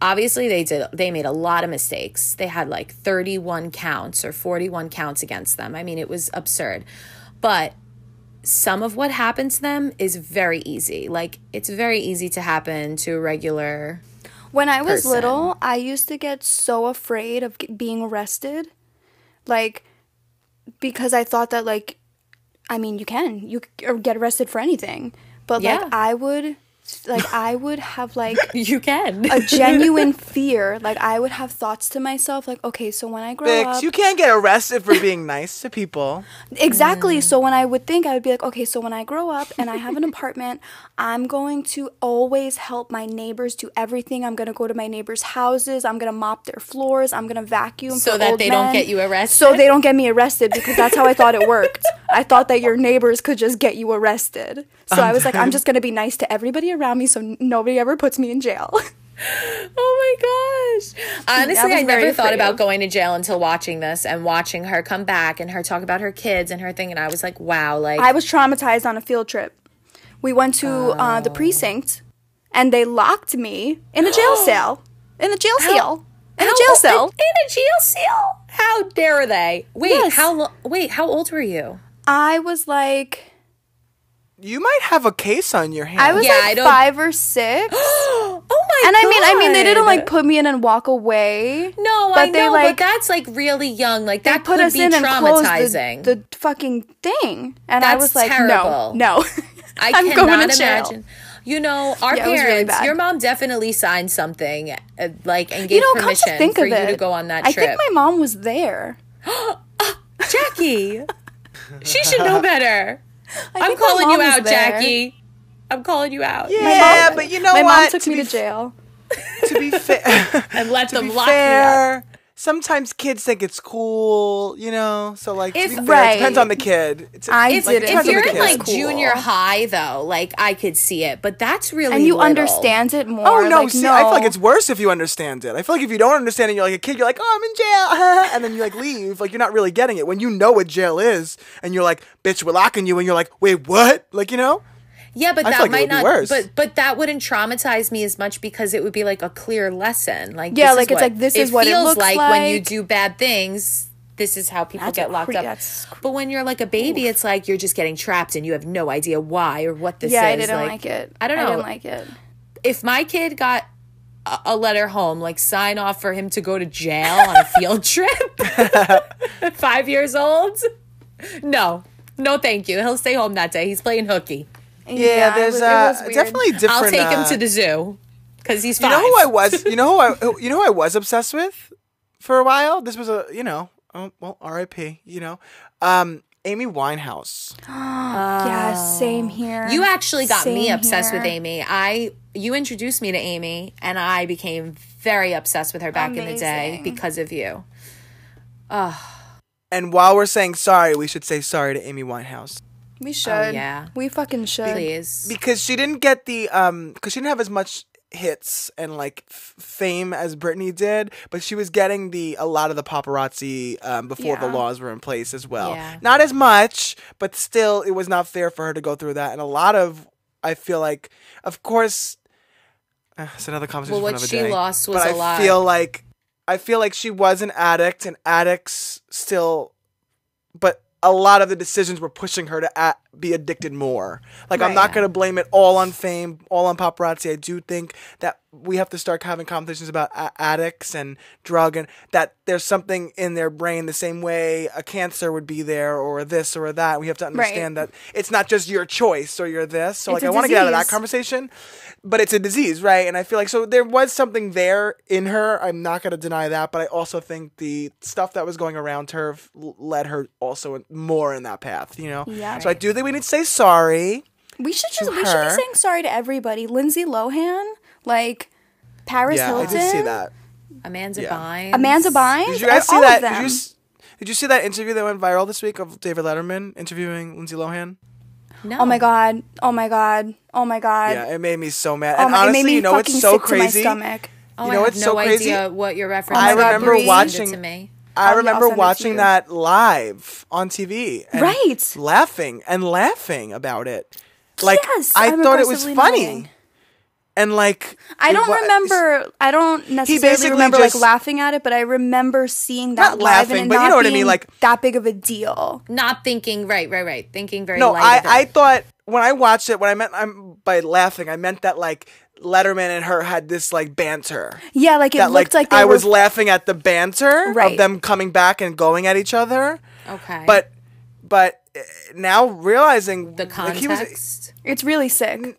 obviously they did they made a lot of mistakes. They had like 31 counts or 41 counts against them. I mean, it was absurd. But some of what happened to them is very easy. Like it's very easy to happen to a regular When I was person. little, I used to get so afraid of being arrested. Like because I thought that like, I mean, you can you get arrested for anything, but Yeah. like I would, like [laughs] I would have like [laughs] You can. a genuine [laughs] fear. Like I would have thoughts to myself, like, okay, so when I grow Bix, up, you can't get arrested for being nice to people. Exactly. Mm. So when I would think, I would be like, okay, so when I grow up and I have an apartment, I'm going to always help my neighbors do everything. I'm going to go to my neighbors' houses. I'm going to mop their floors. I'm going to vacuum So for that old they don't get you arrested? So they don't get me arrested because that's how I thought it worked. I thought that your neighbors could just get you arrested. So I um, was like, I'm just going to be nice to everybody around me so nobody ever puts me in jail. [laughs] Oh my gosh. Honestly, I never thought about going to jail until watching this and watching her come back and her talk about her kids and her thing. And I was like, wow, like, I was traumatized on a field trip. We went to uh, Oh. the precinct, and they locked me in a jail [gasps] cell. In a jail cell. In a jail cell. In, in a jail cell? How dare they? Wait, Yes. how wait, how old were you? I was like, You might have a case on your hand. I was Yeah, like don't- five or six. [gasps] oh my and I mean, I mean, they didn't like put me in and walk away. No, but I they, know, like- but that's like really young. Like They that put could us be in and closed traumatizing. the, the fucking thing, and I was like, terrible. no, no. [laughs] [laughs] I I'm cannot going to jail. imagine. You know, our Yeah, it was really parents. your mom definitely signed something, uh, like, and gave You know, permission think for of you it, to go on that trip. I think my mom was there. [gasps] Jackie, she should know [laughs] better. [laughs] I'm calling you out, there. Jackie. I'm calling you out. yeah, but you know my what? mom took to me be to jail. f- to be [laughs] fair, And let [laughs] to them be lock me up. Fair, sometimes kids think it's cool, you know. So like, to If- fair, Right. it depends on the kid. It's, I it's If, didn't if you're in kid. like Cool. junior high though, like I could see it, but that's really And you little. understand it more. Oh no! like, see, no. I feel like it's worse if you understand it. I feel like if you don't understand it, you're like a kid. You're like, "Oh, I'm in jail," [laughs] and then you like leave. Like you're not really getting it. When you know what jail is, and you're like, "Bitch, we're locking you," and you're like, "Wait, what?" Like you know? Yeah, but I that like might not. worse. But but that wouldn't traumatize me as much because it would be like a clear lesson. Like Yeah, this is like, it's what- like, this is what it feels looks like, when you do bad things. This is how people That's get locked cre- up. that's But when you're like a baby, it's like you're just getting trapped and you have no idea why or what this yeah, is. I didn't like, it. I don't I know. didn't like it. if my kid got a, a letter home, like sign off for him to go to jail on a field [laughs] trip, [laughs] five years old, no, no, thank you. He'll stay home that day. He's playing hooky. Yeah, it there's was- uh, definitely different. I'll take him uh, to the zoo because he's You five. know who I was? You [laughs] know who I? who- You know who I was obsessed with for a while. This was a you know, oh, well, R.I.P. You know, um, Amy Winehouse. [gasps] oh. yeah, same here. You actually got me Same obsessed with. Amy. I you introduced me to Amy, and I became very obsessed with her back in the day because of you. And while we're saying sorry, we should say sorry to Amy Winehouse We should. yeah. We fucking should. Please, because she didn't get the um because she didn't have as much hits and like f- fame as Britney did, but she was getting the a lot of the paparazzi um, before the laws were in place as well. Yeah. Not as much, but still, it was not fair for her to go through that. And a lot of I feel like, of course, uh, it's another conversation. Well, for what she day, lost was but a I lot. feel like I feel like she was an addict, and addicts still, but a lot of the decisions were pushing her to a- be addicted more. Like I'm Right. not gonna blame it all on fame, all on paparazzi. I do think that we have to start having conversations about a- addicts and drug, and that there's something in their brain the same way a cancer would be there, or this or that. We have to understand that it's not just your choice or you're this. So It's like I want to get out of that conversation, but it's a disease, right? And I feel like so there was something there in her. I'm not gonna deny that, but I also think the stuff that was going around her led her also more in that path. You know. Yeah. So I do think we need to say sorry. We should just we should be saying sorry to everybody. Lindsay Lohan, like Paris yeah, Hilton, I did see that. Amanda Yeah. Bynes, Amanda Bynes. Did you guys oh, see all that? Did you, s- did you see that interview that went viral this week of David Letterman interviewing Lindsay Lohan? No. Oh my god! Oh my god! Oh my god! Yeah, it made me so mad. Oh and my, honestly, it made me you know fucking so sick crazy? to my stomach. Oh, you I have what's no so crazy? idea what you're referencing. I to. remember Please send it watching- to me. I I'll- I'll remember send it to watching that live on TV. And Right. Laughing and laughing about it. Like Yes, I I'm thought it was funny. nodding. And like I don't wa- remember. I don't necessarily basically remember just- like laughing at it, but I remember seeing that Not live laughing, and it but you not know what I mean, like- that big of a deal. Not thinking right, right, right. Thinking very No, light I. I thought when I watched it, when I meant I'm by laughing, I meant that like Letterman and her had this like banter. Yeah, like it that looked like, they I were, was laughing at the banter Right. of them coming back and going at each other. Okay. But but uh, now realizing the like, he was context. It's really sick.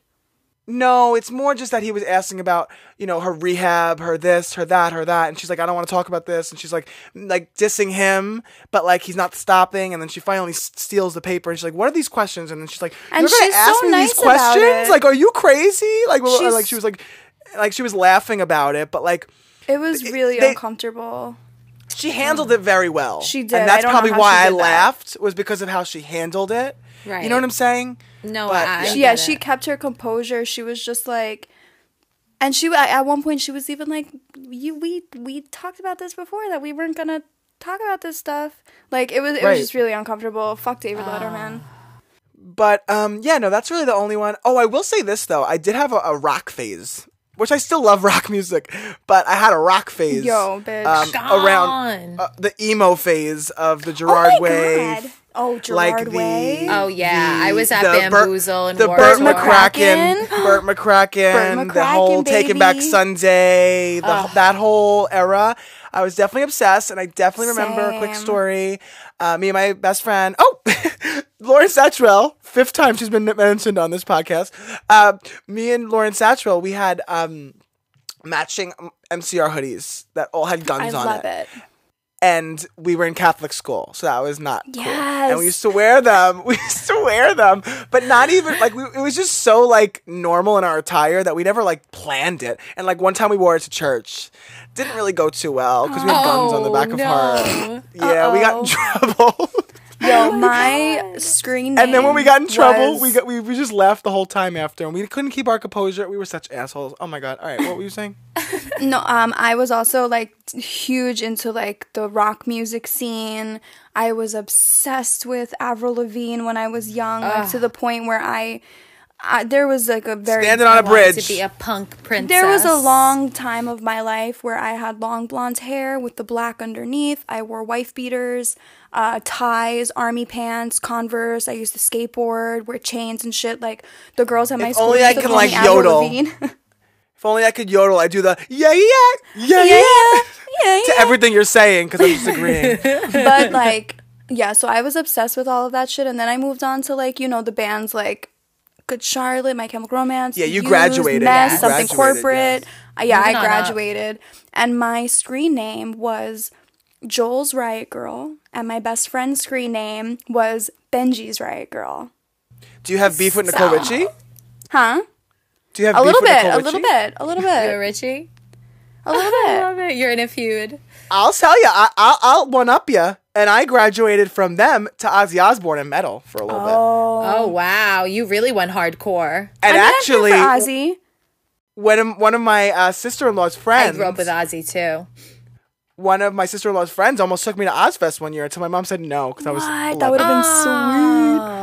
No, it's more just that he was asking about, you know, her rehab, her this, her that, her that, and she's like, I don't want to talk about this, and she's like, mm, like dissing him, but like he's not stopping, and then she finally s- steals the paper, and she's like, what are these questions? And then she's like, And you're gonna she's ask so me nice these questions? it. Like, are you crazy? Like, well, like she was like, like she was laughing about it, but like It was really they- uncomfortable. She handled it very well. She did. and that's don't probably why I that. laughed was because of how she handled it. Right. You know what I'm saying? No, But, I. yeah. yeah, she kept her composure. She was just like, and she at at one point she was even like, "You we we talked about this before that we weren't gonna talk about this stuff." Like it was it Right. was just really uncomfortable. Fuck David Letterman. But um, yeah, no, that's really the only one. Oh, I will say this though, I did have a, a rock phase, which I still love [laughs] rock music, but I had a rock phase. Yo, bitch. um, around uh, the emo phase of the oh Gerard my Way. god. Oh, like Gerard the- Way. Oh yeah, I was at the Burt- Bamboozle and the Warsaw. Bert McCracken. [gasps] McCracken, Bert McCracken, the whole McCracken, Taking Back. Sunday, the, that whole era. I was definitely obsessed, and I definitely remember a quick story. Uh, me and my best friend, oh, [laughs] Lauren Satchwell, fifth time she's been mentioned on this podcast. Uh, me and Lauren Satchwell, we had um, matching MCR hoodies that all had I guns on love it. and we were in Catholic school, so that was not cool. Yes. And we used to wear them. [laughs] We used to wear them, but not even like we, it was just so like normal in our attire that we never like planned it. And like one time we wore it to church, didn't really go too well because we had guns on the back of her. Yeah, we got in [laughs] trouble. Yo, my screen name and then when we got in trouble, we got we, we just laughed the whole time after, and we couldn't keep our composure. We were such assholes. Oh my god! All right, what were you saying? [laughs] No, um, I was also like huge into like the rock music scene. I was obsessed with Avril Lavigne when I was young, like to the point where I, I there was like a very Standing on a bridge. to be a punk princess. there was a long time of my life where I had long blonde hair with the black underneath. I wore wife beaters, uh, ties, army pants, Converse. I used to skateboard, wear chains and shit. Like the girls at my If school only used I to could, like, yodel. [laughs] If only I could yodel, I'd do the yeah yeah yeah yeah, yeah, yeah, to yeah. everything you're saying because I'm just agreeing. [laughs] [laughs] but like yeah so i was obsessed with all of that shit and then i moved on to like you know the bands like good charlotte my chemical romance Yeah, you Used, graduated. Mess, You something graduated, corporate Uh, yeah Moving i on up. graduated and my screen name was joel's riot girl and my best friend's screen name was benji's riot girl Do you have beef with Nicole Richie? huh Do you have a beef little with bit Nicole a little bit a little You're bit Richie. a little bit. [laughs] I bit love it. You're in a feud. I'll tell you, I, I'll, I'll one up you. And I graduated from them to Ozzy Osbourne and metal for a little bit. Oh wow, you really went hardcore. And I mean, actually, for Ozzy. one of, one of my uh, sister-in-law's friends. I grew up with Ozzy too. one of my sister-in-law's friends almost took me to Ozzfest one year until my mom said no because I was. what that would have been sweet Oh.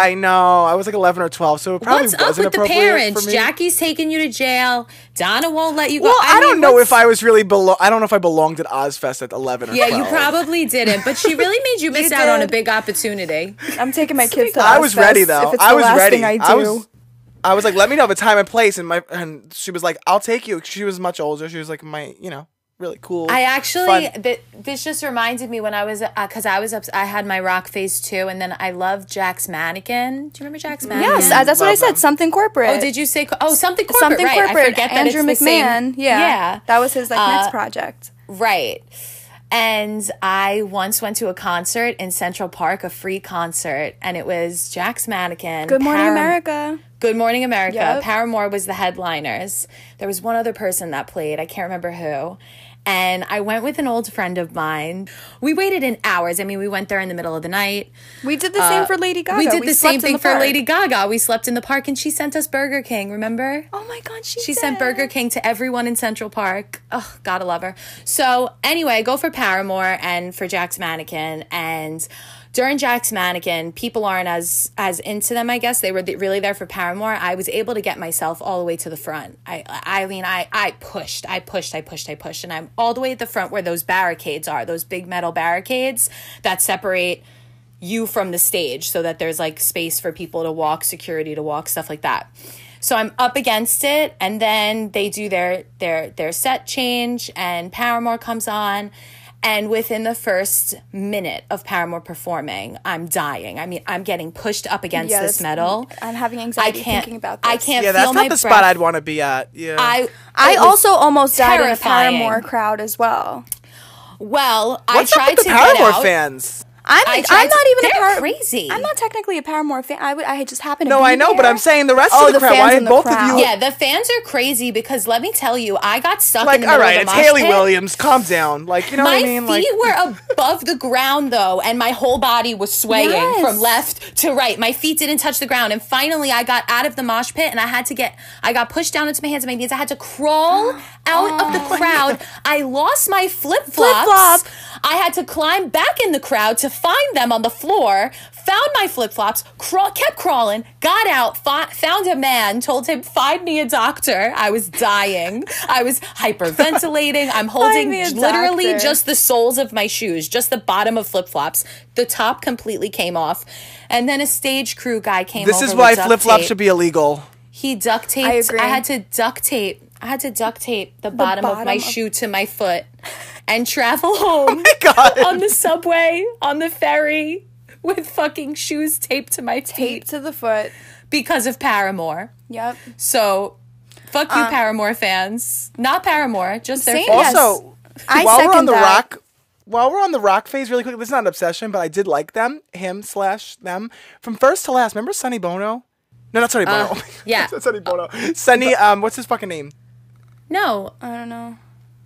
I know. I was like 11 or 12, so it probably What's up wasn't with the appropriate parents? Jackie's taking you to jail. Donna won't let you go. well, I, don't know what's- if I was really below. I don't know if I belonged at Ozzfest at 11 or Yeah, 12. you probably didn't, but she really made you [laughs] miss out on a big opportunity. i'm taking my [laughs] kids to I was ready though. if it's I the was last ready. thing i do I was. I was like, let me know the time and place, and my and she was like, I'll take you. She was much older. She was like my, you know, really cool. I actually th- this just reminded me when I was because I was up. I had my rock phase too, and then I loved Jack's Mannequin. Do you remember Jack's Mannequin? Yes, uh, that's what I said. them. Something corporate. Oh, did you say? co- Oh, something corporate. something right. corporate? I forget that Andrew it's the McMahon. same. Yeah, Yeah. that was his like Uh, next project. Right. And I once went to a concert in Central Park, a free concert, and it was Jack's Mannequin. Good Morning Param- America. Good Morning America. Yep. Paramore was the headliners. There was one other person that played. I can't remember who. And I went with an old friend of mine. We waited in hours. I mean, we went there in the middle of the night. We did the same for Lady Gaga. Uh, we did the same thing the for. Lady Gaga. We slept in the park and she sent us Burger King, remember? Oh my god, she She did. sent Burger King to everyone in Central Park. Oh, gotta love her. So anyway, I go for Paramore and for Jack's Mannequin. And during Jack's Mannequin, people aren't as as into them. I guess they were th- really there for Paramore. I was able to get myself all the way to the front. I, I mean, I, I pushed, I pushed, I pushed, I pushed, and I'm all the way at the front where those barricades are, those big metal barricades that separate you from the stage so that there's like space for people to walk, security to walk, stuff like that. So I'm up against it and then they do their their their set change and Paramore comes on And within the first minute of Paramore performing, I'm dying. I mean, I'm getting pushed up against Yeah, this metal. I'm having I anxiety can't. thinking about this. I can't Yeah, feel that's not the breath. spot I'd want to be at. Yeah. I I also almost died in a. Paramore crowd as well. well. What's I tried up with the to get Paramore out. fans? I'm, I I'm not even a they're crazy. I'm not technically a Paramore fan. I would. I just happen to. Be. No, be I know, but. I'm saying the rest Oh, of the the crowd. Why in both crowd. of you? Yeah, the fans are crazy because let me tell you, I got stuck in Like, the all middle right, of it's the mosh Hayley pit. Williams. Calm down. Like, you know my what I mean? Like, feet were [laughs] above the ground though, and my whole body was swaying Yes. from left to right. My feet didn't touch the ground, and finally, I got out of the mosh pit, and I had to get. I got pushed down into my hands and my knees. I had to crawl out of the oh. crowd. I lost my flip flops. Flip-flop. I had to climb back in the crowd to find them on the floor. Found my flip flops, crawl, kept crawling, got out, fi- found a man, told him, find me a doctor. I was dying. I was hyperventilating. I'm [laughs] holding literally doctor. just the soles of my shoes, just the bottom of flip flops. The top completely came off. And then a stage crew guy came this over is why flip flops should be illegal. He duct taped. I agree. had to duct tape. I had to duct tape the, bottom, of my of- shoe to my foot and travel [laughs] home God. on the subway, on the ferry, with fucking shoes taped to my Tape feet to the foot. because of Paramore. Yep. So, fuck you, Paramore fans. Not Paramore, just their Same. fans. Yes. Also, I while we're on the that. rock, while we're on the rock phase, really quick, this is not an obsession, but I did like them, him slash them, from first to last. Remember Sonny Bono? No, not Sonny Bono. Uh, yeah. Not [laughs] Sonny Bono. Sonny, um, what's his fucking name? No, I don't know.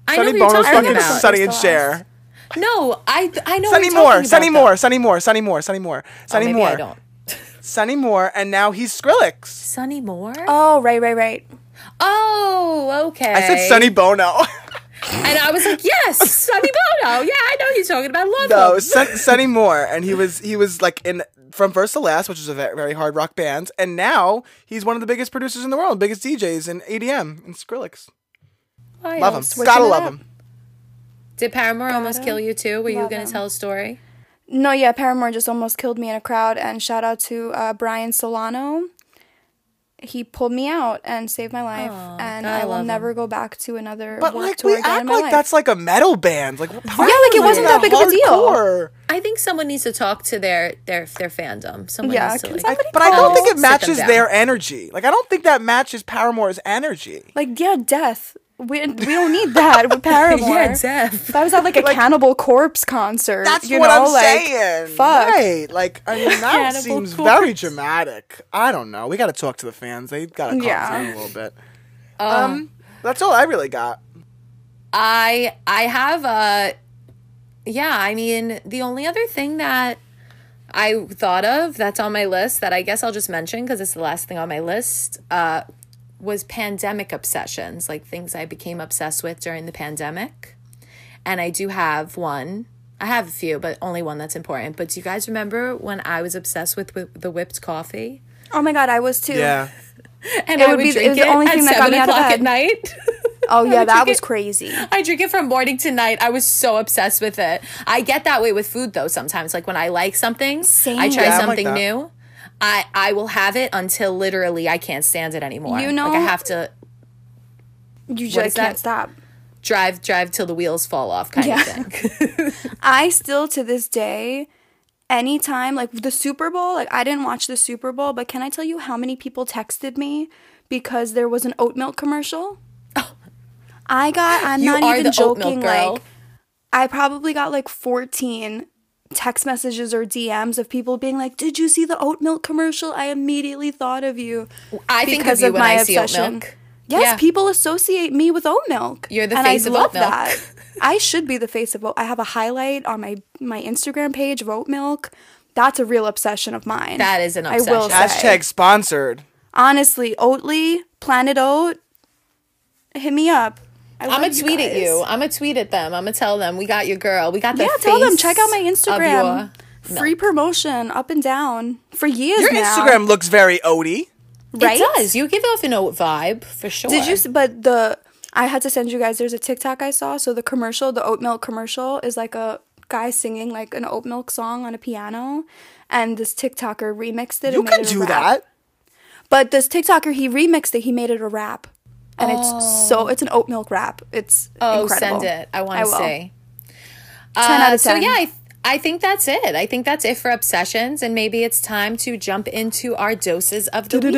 I know Sonny who you're Bono's talking fucking about. Sonny and Cher. No, I I know. Sonny what you're Moore, talking Sonny about, Moore, Sonny Moore, Sonny Moore, Sonny Moore, though. Sonny oh, maybe Moore, I don't. Sonny Moore, and now he's Skrillex. Sonny Moore. Oh, right, right, right. Oh, okay. I said Sonny Bono. [laughs] and I was like, yes, Sonny Bono. Yeah, I know he's talking about love. no, Home. Son- Sonny Moore, and he was he was like in from first to last, which is a very, very hard rock band, and now he's one of the biggest producers in the world, biggest DJs in EDM and Skrillex. Wild. Love him, switching gotta love up. him. Did Paramore almost kill you too? Were you going to him. tell a story? No, yeah, Paramore just almost killed me in a crowd. And shout out to uh, Brian Solano. He pulled me out and saved my life, and I I will love never go back to another But like tour we again act like life. that's like a metal band, like yeah, like it wasn't that big of a deal. I think someone needs to talk to their their their fandom. Someone Yeah, needs to can like. somebody But I don't think it matches their energy. Like I don't think that matches Paramore's energy. like yeah, death. We, we don't need that with [laughs] Paramore. Yeah, Def. If I was at like a Cannibal Corpse concert, That's you what know, I'm like, saying. Fuck. Right. Like, I mean, that seems Corpse. very dramatic. I don't know. We got to talk to the fans. They got to calm Yeah. down a little bit. um, that's all I really got. I I have a yeah, I mean, the only other thing that I thought of that's on my list that I guess I'll just mention because it's the last thing on my list uh, was pandemic obsessions, like things I became obsessed with during the pandemic. And I do have one. I have a few, but only one that's important. But do you guys remember when I was obsessed with, with the whipped coffee? Oh my god, I was too. Yeah. [laughs] And It I would would be- it drink was it, the only at thing that got seven me out of o'clock at night. [laughs] Oh [laughs] yeah, that was it- crazy. I drink it from morning to night. I was so obsessed with it. I get that way with food though sometimes. Like when I like something, I try Yeah, I'm like something new. I I will have it until literally I can't stand it anymore. You know- like I have to You just can't stop. drive drive till the wheels fall off kind Yeah. of thing. [laughs] [laughs] I still to this day, anytime like the Super Bowl, like I didn't watch the Super Bowl, but can I tell you how many people texted me because there was an oat milk commercial? [laughs] Oh. I got. I'm You not are even the oat milk joking. girl. Like I probably got like 14 text messages or DMs of people being like, "Did you see the oat milk commercial? I immediately thought of you." I think Because of you of when my I see oat obsession. milk. Yes, Yeah. people associate me with oat milk. You're the and face I of love oat milk. That. I should be the face of oat. I have a highlight on my my Instagram page of oat milk. That's a real obsession of mine. That is an obsession. I will obsession. say. Hashtag sponsored. Honestly, Oatly, Planet Oat, hit me up. I I'm gonna you tweet at you. I'm gonna tweet at them. I'm gonna tell them we got your girl. We got the Yeah, tell them check out my Instagram. Free promotion up and down for years Your now. Instagram looks very Odie. right? It does. You give off an oat vibe for sure. Did you? But the I had to send you guys. There's a TikTok I saw. So the commercial, the oat milk commercial, is like a guy singing like an oat milk song on a piano, and this TikToker remixed it. You and can made it do rap. that. But this TikToker he remixed it. He made it a rap, and it's so oh. it's an oat milk wrap. It's Oh, incredible. send it. I want to will. see. 10 out uh, of ten. So yeah, I, I think that's it. I think that's it for obsessions, and maybe it's time to jump into our doses of the week.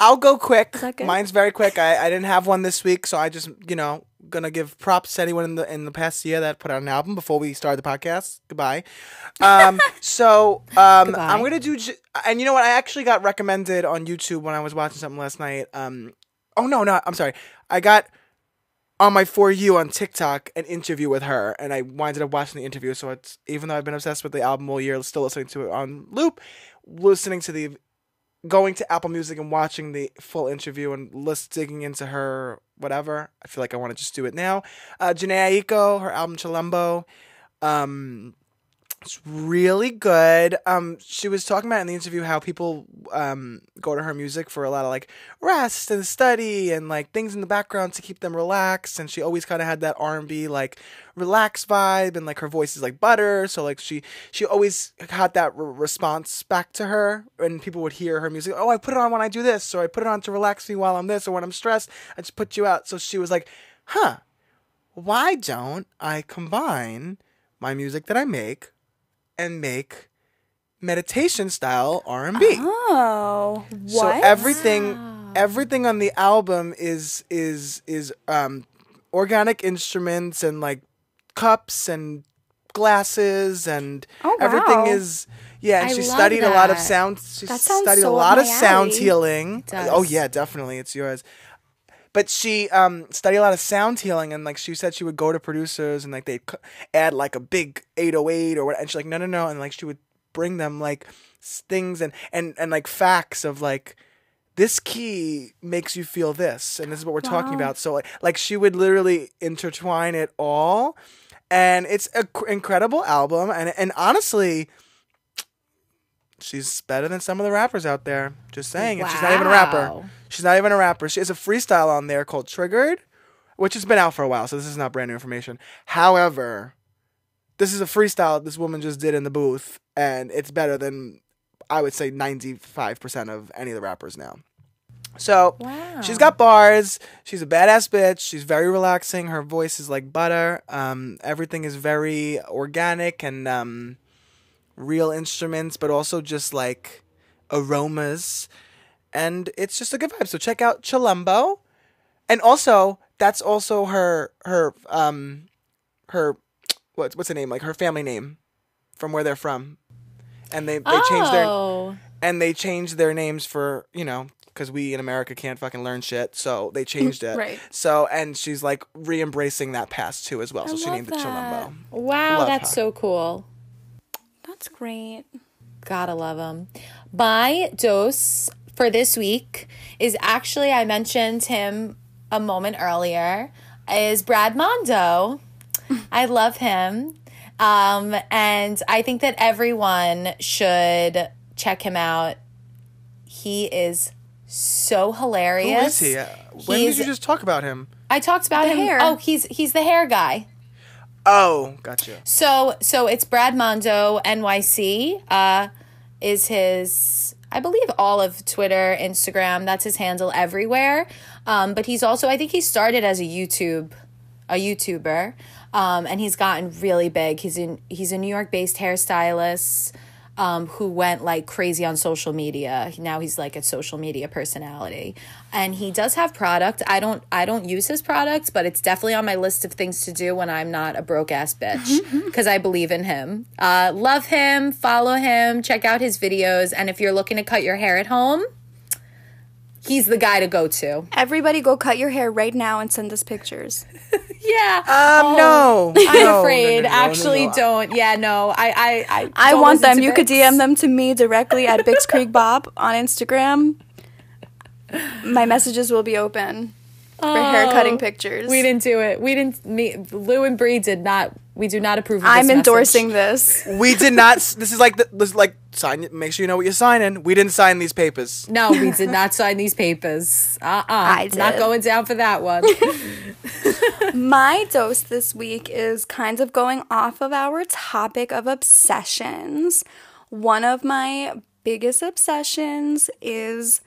I'll go quick. Mine's very quick. I, I didn't have one this week, so I just you know gonna give props to anyone in the in the past year that put out an album before we started the podcast. Goodbye. [laughs] Um, so um, Goodbye. I'm gonna do, j- and you know what? I actually got recommended on YouTube when I was watching something last night. Um, oh no, no, I'm sorry. I got on my for you on TikTok an interview with her, and I winded up watching the interview. So it's even though I've been obsessed with the album all year, still listening to it on loop, listening to the going to Apple Music and watching the full interview and list digging into her whatever. I feel like I want to just do it now. Uh, Jhené Aiko, her album Chilombo. Um, it's really good. Um, she was talking about in the interview how people um go to her music for a lot of like rest and study and like things in the background to keep them relaxed. And she always kind of had that R and B like relaxed vibe, and like her voice is like butter. So like she she always had that re- response back to her, and people would hear her music. Oh, I put it on when I do this, or I put it on to relax me while I'm this, or when I'm stressed, I just put you out. So she was like, huh, why don't I combine my music that I make and make meditation style R&B. Oh, what? So everything everything on the album is is is um organic instruments and like cups and glasses and Oh, everything is yeah, and I she studied a lot of that. sound she That studied so a lot of sound alley. healing. Oh yeah, definitely it's yours. But she um studied a lot of sound healing and like she said she would go to producers and like they'd cu- add like a big 808 or what and she's like no no no and like she would bring them like things and and and like facts of like this key makes you feel this and this is what we're talking about. So like, like she would literally intertwine it all and it's an incredible album and and honestly she's better than some of the rappers out there. Just saying and she's not even a rapper. Wow. She's not even a rapper she has a freestyle on there called triggered which has been out for a while so this is not brand new information however this is a freestyle this woman just did in the booth and it's better than i would say 95% of any of the rappers now so she's got bars. She's a badass bitch. She's very relaxing. Her voice is like butter. Um, everything is very organic and um, real instruments, but also just like aromas. And it's just a good vibe. So check out Chilombo. And also, that's also her her um her what's what's the name? Like her family name from where they're from. And they, they changed their Oh. and they changed their names for you know because we in America can't fucking learn shit, so they [laughs] changed it. Right. So and she's like re-embracing that past too as well. so she named it Chilombo. Wow, Love that's her. so cool. That's great. Gotta love them. My dose for this week is actually, I mentioned him a moment earlier, is Brad Mondo. I love him. Um, and I think that everyone should check him out. He is so hilarious. is he? Uh, When He's- did you just talk about him? I talked about The him. hair. Oh, he's he's the hair guy. Oh, gotcha. So so it's Brad Mondo NYC uh, is his I believe all of Twitter, Instagram. That's his handle everywhere. Um, but he's also I think he started as a YouTube a YouTuber, um, and he's gotten really big. He's in he's a New York based hairstylist. Um, who went like crazy on social media. Now he's like a social media personality, and he does have product. I don't I don't use his product, but it's definitely on my list of things to do when I'm not a broke ass bitch because I believe in him. Uh, love him, follow him, check out his videos, and if you're looking to cut your hair at home, he's the guy to go to. Everybody go cut your hair right now and send us pictures. [laughs] Yeah. Um, no. Oh, I'm No, no, afraid. no, no, no, Actually, no. don't. Yeah, no. I, I, I. I want them. You could DM them to me directly at Bix Creek Bob on Instagram. My messages will be open for hair cutting pictures. Oh, We didn't do it. We didn't. Me, Lou and Bree did not. We do not approve. of this I'm endorsing message. this. We did not. This is like the, this is like sign. Make sure you know what you're signing. We didn't sign these papers. No, we did not [laughs] sign these papers. Uh uh I did. Not going down for that one. [laughs] My dose this week is kind of going off of our topic of obsessions. One of my biggest obsessions is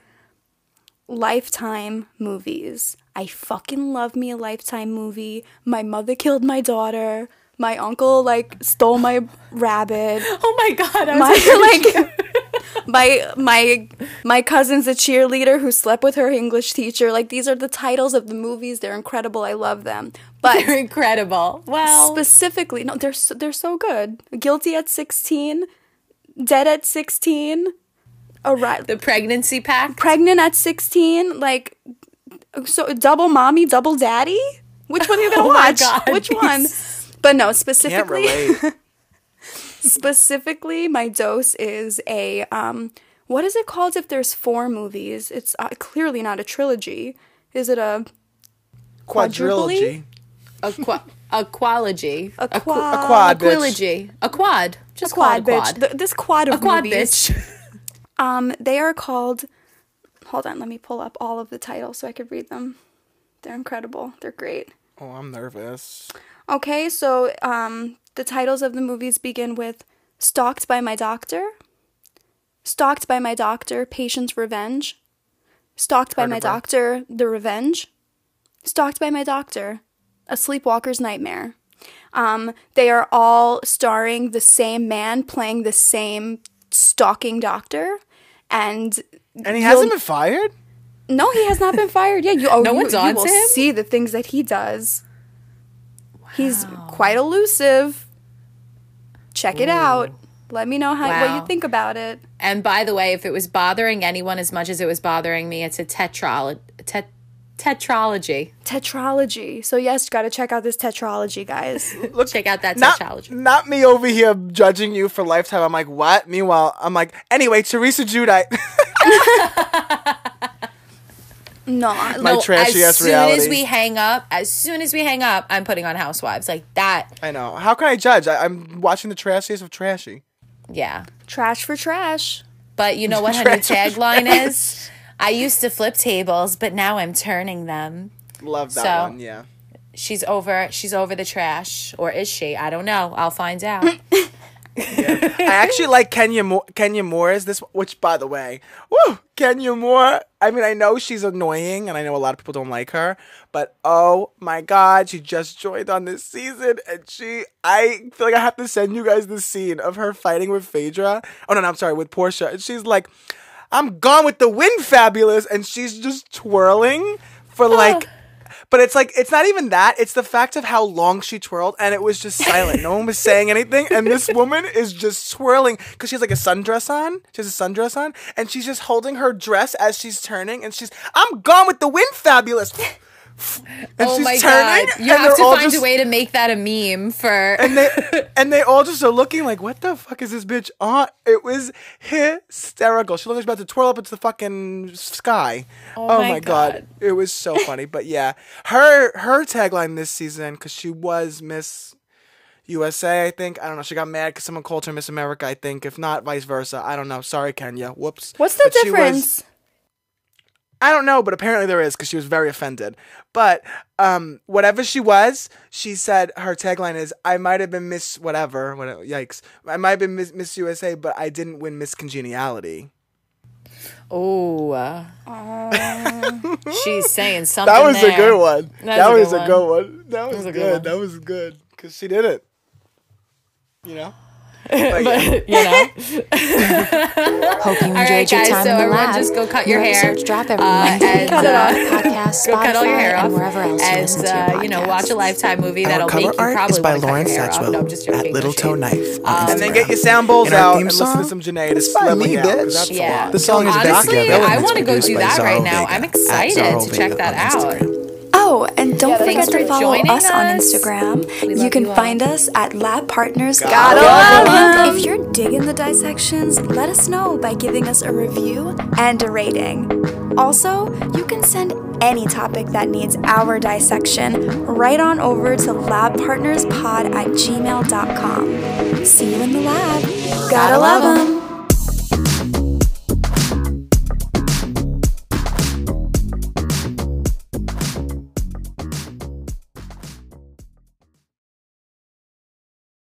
Lifetime movies. I fucking love me a Lifetime movie. My mother killed my daughter. My uncle like stole my rabbit. [laughs] Oh my god! I was My [laughs] like [laughs] my my my cousin's a cheerleader who slept with her English teacher. Like these are the titles of the movies. They're incredible. I love them. But They're incredible. Well, specifically, no, they're so, they're so good. Guilty at sixteen, dead at sixteen, Arri- the pregnancy pack. pregnant at sixteen. Like so, double mommy, double daddy. Which one are you gonna Oh my watch? God, Which one? But no, specifically. [laughs] specifically my dose is a um what is it called if there's four movies it's uh, clearly not a trilogy is it a Quadrilogy. A, qua- a qualogy. a qu- quad A quad, bitch. Quilogy. A quad. Just a quad call it bitch a quad. Th- this quad of a quad movies bitch. [laughs] um they are called hold on let me pull up all of the titles so i could read them they're incredible they're great Oh, I'm nervous. Okay so um the titles of the movies begin with stalked by my doctor stalked by my doctor patient's revenge stalked by my doctor the revenge stalked by my doctor a sleepwalker's nightmare um, they are all starring the same man playing the same stalking doctor and And he hasn't been fired? no he has not been fired yet you, oh, No you, one's you on will to him? see the things that he does he's quite elusive check it out let me know how what you think about it And by the way, if it was bothering anyone as much as it was bothering me, it's a tetralogy. Tet- tetralogy. tetralogy so yes gotta check out this tetralogy guys Check out that Not, tetralogy. not me over here judging you for lifetime. I'm like, what? Meanwhile, I'm like, anyway, Teresa Giudice. [laughs] [laughs] no My No, trashy as ass soon reality. as we hang up, as soon as we hang up, I'm putting on Housewives like that. I know. How can I judge? I, I'm watching the trashiest of trashy. Yeah, trash for trash but you know what her new tagline is? I used to flip tables, but now I'm turning them. Love that So- one. Yeah. She's over. She's over the trash, or is she? I don't know. I'll find out. [laughs] I actually like Kenya Moore. Kenya Moore is this, which by the way, woo, Kenya Moore. I mean, I know she's annoying, and I know a lot of people don't like her, but oh my god, she just joined on this season, and she, I feel like I have to send you guys the scene of her fighting with Phaedra. Oh no, no, I'm sorry, with Porsha, and she's like, "I'm gone with the wind, fabulous," and she's just twirling for like. But it's like it's not even that. It's the fact of how long she twirled, and it was just silent. no one was saying anything, and this [laughs] woman is just twirling because she has like a sundress on. She has a sundress on, and she's just holding her dress as she's turning, and she's "I'm gone with the wind, fabulous." And oh my turning, god! You have to find just- a way to make that a meme for. and they [laughs] and they all just are looking like, what the fuck is this bitch on? It was hysterical. She looked like she was about to twirl up into the fucking sky. Oh, oh, my my god. God. it was so funny. But yeah, her her tagline this season because she was Miss USA, I think. I don't know. She got mad because someone called her Miss America. I think. If not, vice versa. I don't know. Sorry, Kenya. Whoops. what's the But difference I don't know, but apparently there is because she was very offended. But um, whatever she was, she said her tagline is, "I might have been Miss whatever, whatever. Yikes! I might have been Miss, Miss USA, but I didn't win Miss Congeniality." Oh, uh, [laughs] she's saying something. That was there. a good one. That That, was a was good a good one. That was, was good. good. That was good because she did it. You know. But you know, [laughs] Hope you enjoyed right, your guys, time so in the everyone lab. just go cut New your hair, episodes drop every uh, and, Cut uh, off podcast, [laughs] go cut all your hair off, and wherever else you and listen to your uh, you know, watch a lifetime movie Our that'll make cover you art probably is by wanna cut Lauren your hair. Satchwell No, I'm at Little Toe. Knife. Um, And then get your sound bowls And out theme and listen to some Jhené It's by slip me, me bitch. That's Yeah. The song is Honestly, Back Together. I want to go do that right now. I'm excited to check that out. Instagram. Oh, and don't Yeah, forget to follow joining us on. Instagram. You can you all. find us at Lab Partners. Gotta love 'em. If you're digging the dissections, let us know by giving us a review and a rating. Also, you can send any topic that needs our dissection right on over to labpartnerspod at gmail.com. See you in the lab. Gotta, Gotta love love 'em. them.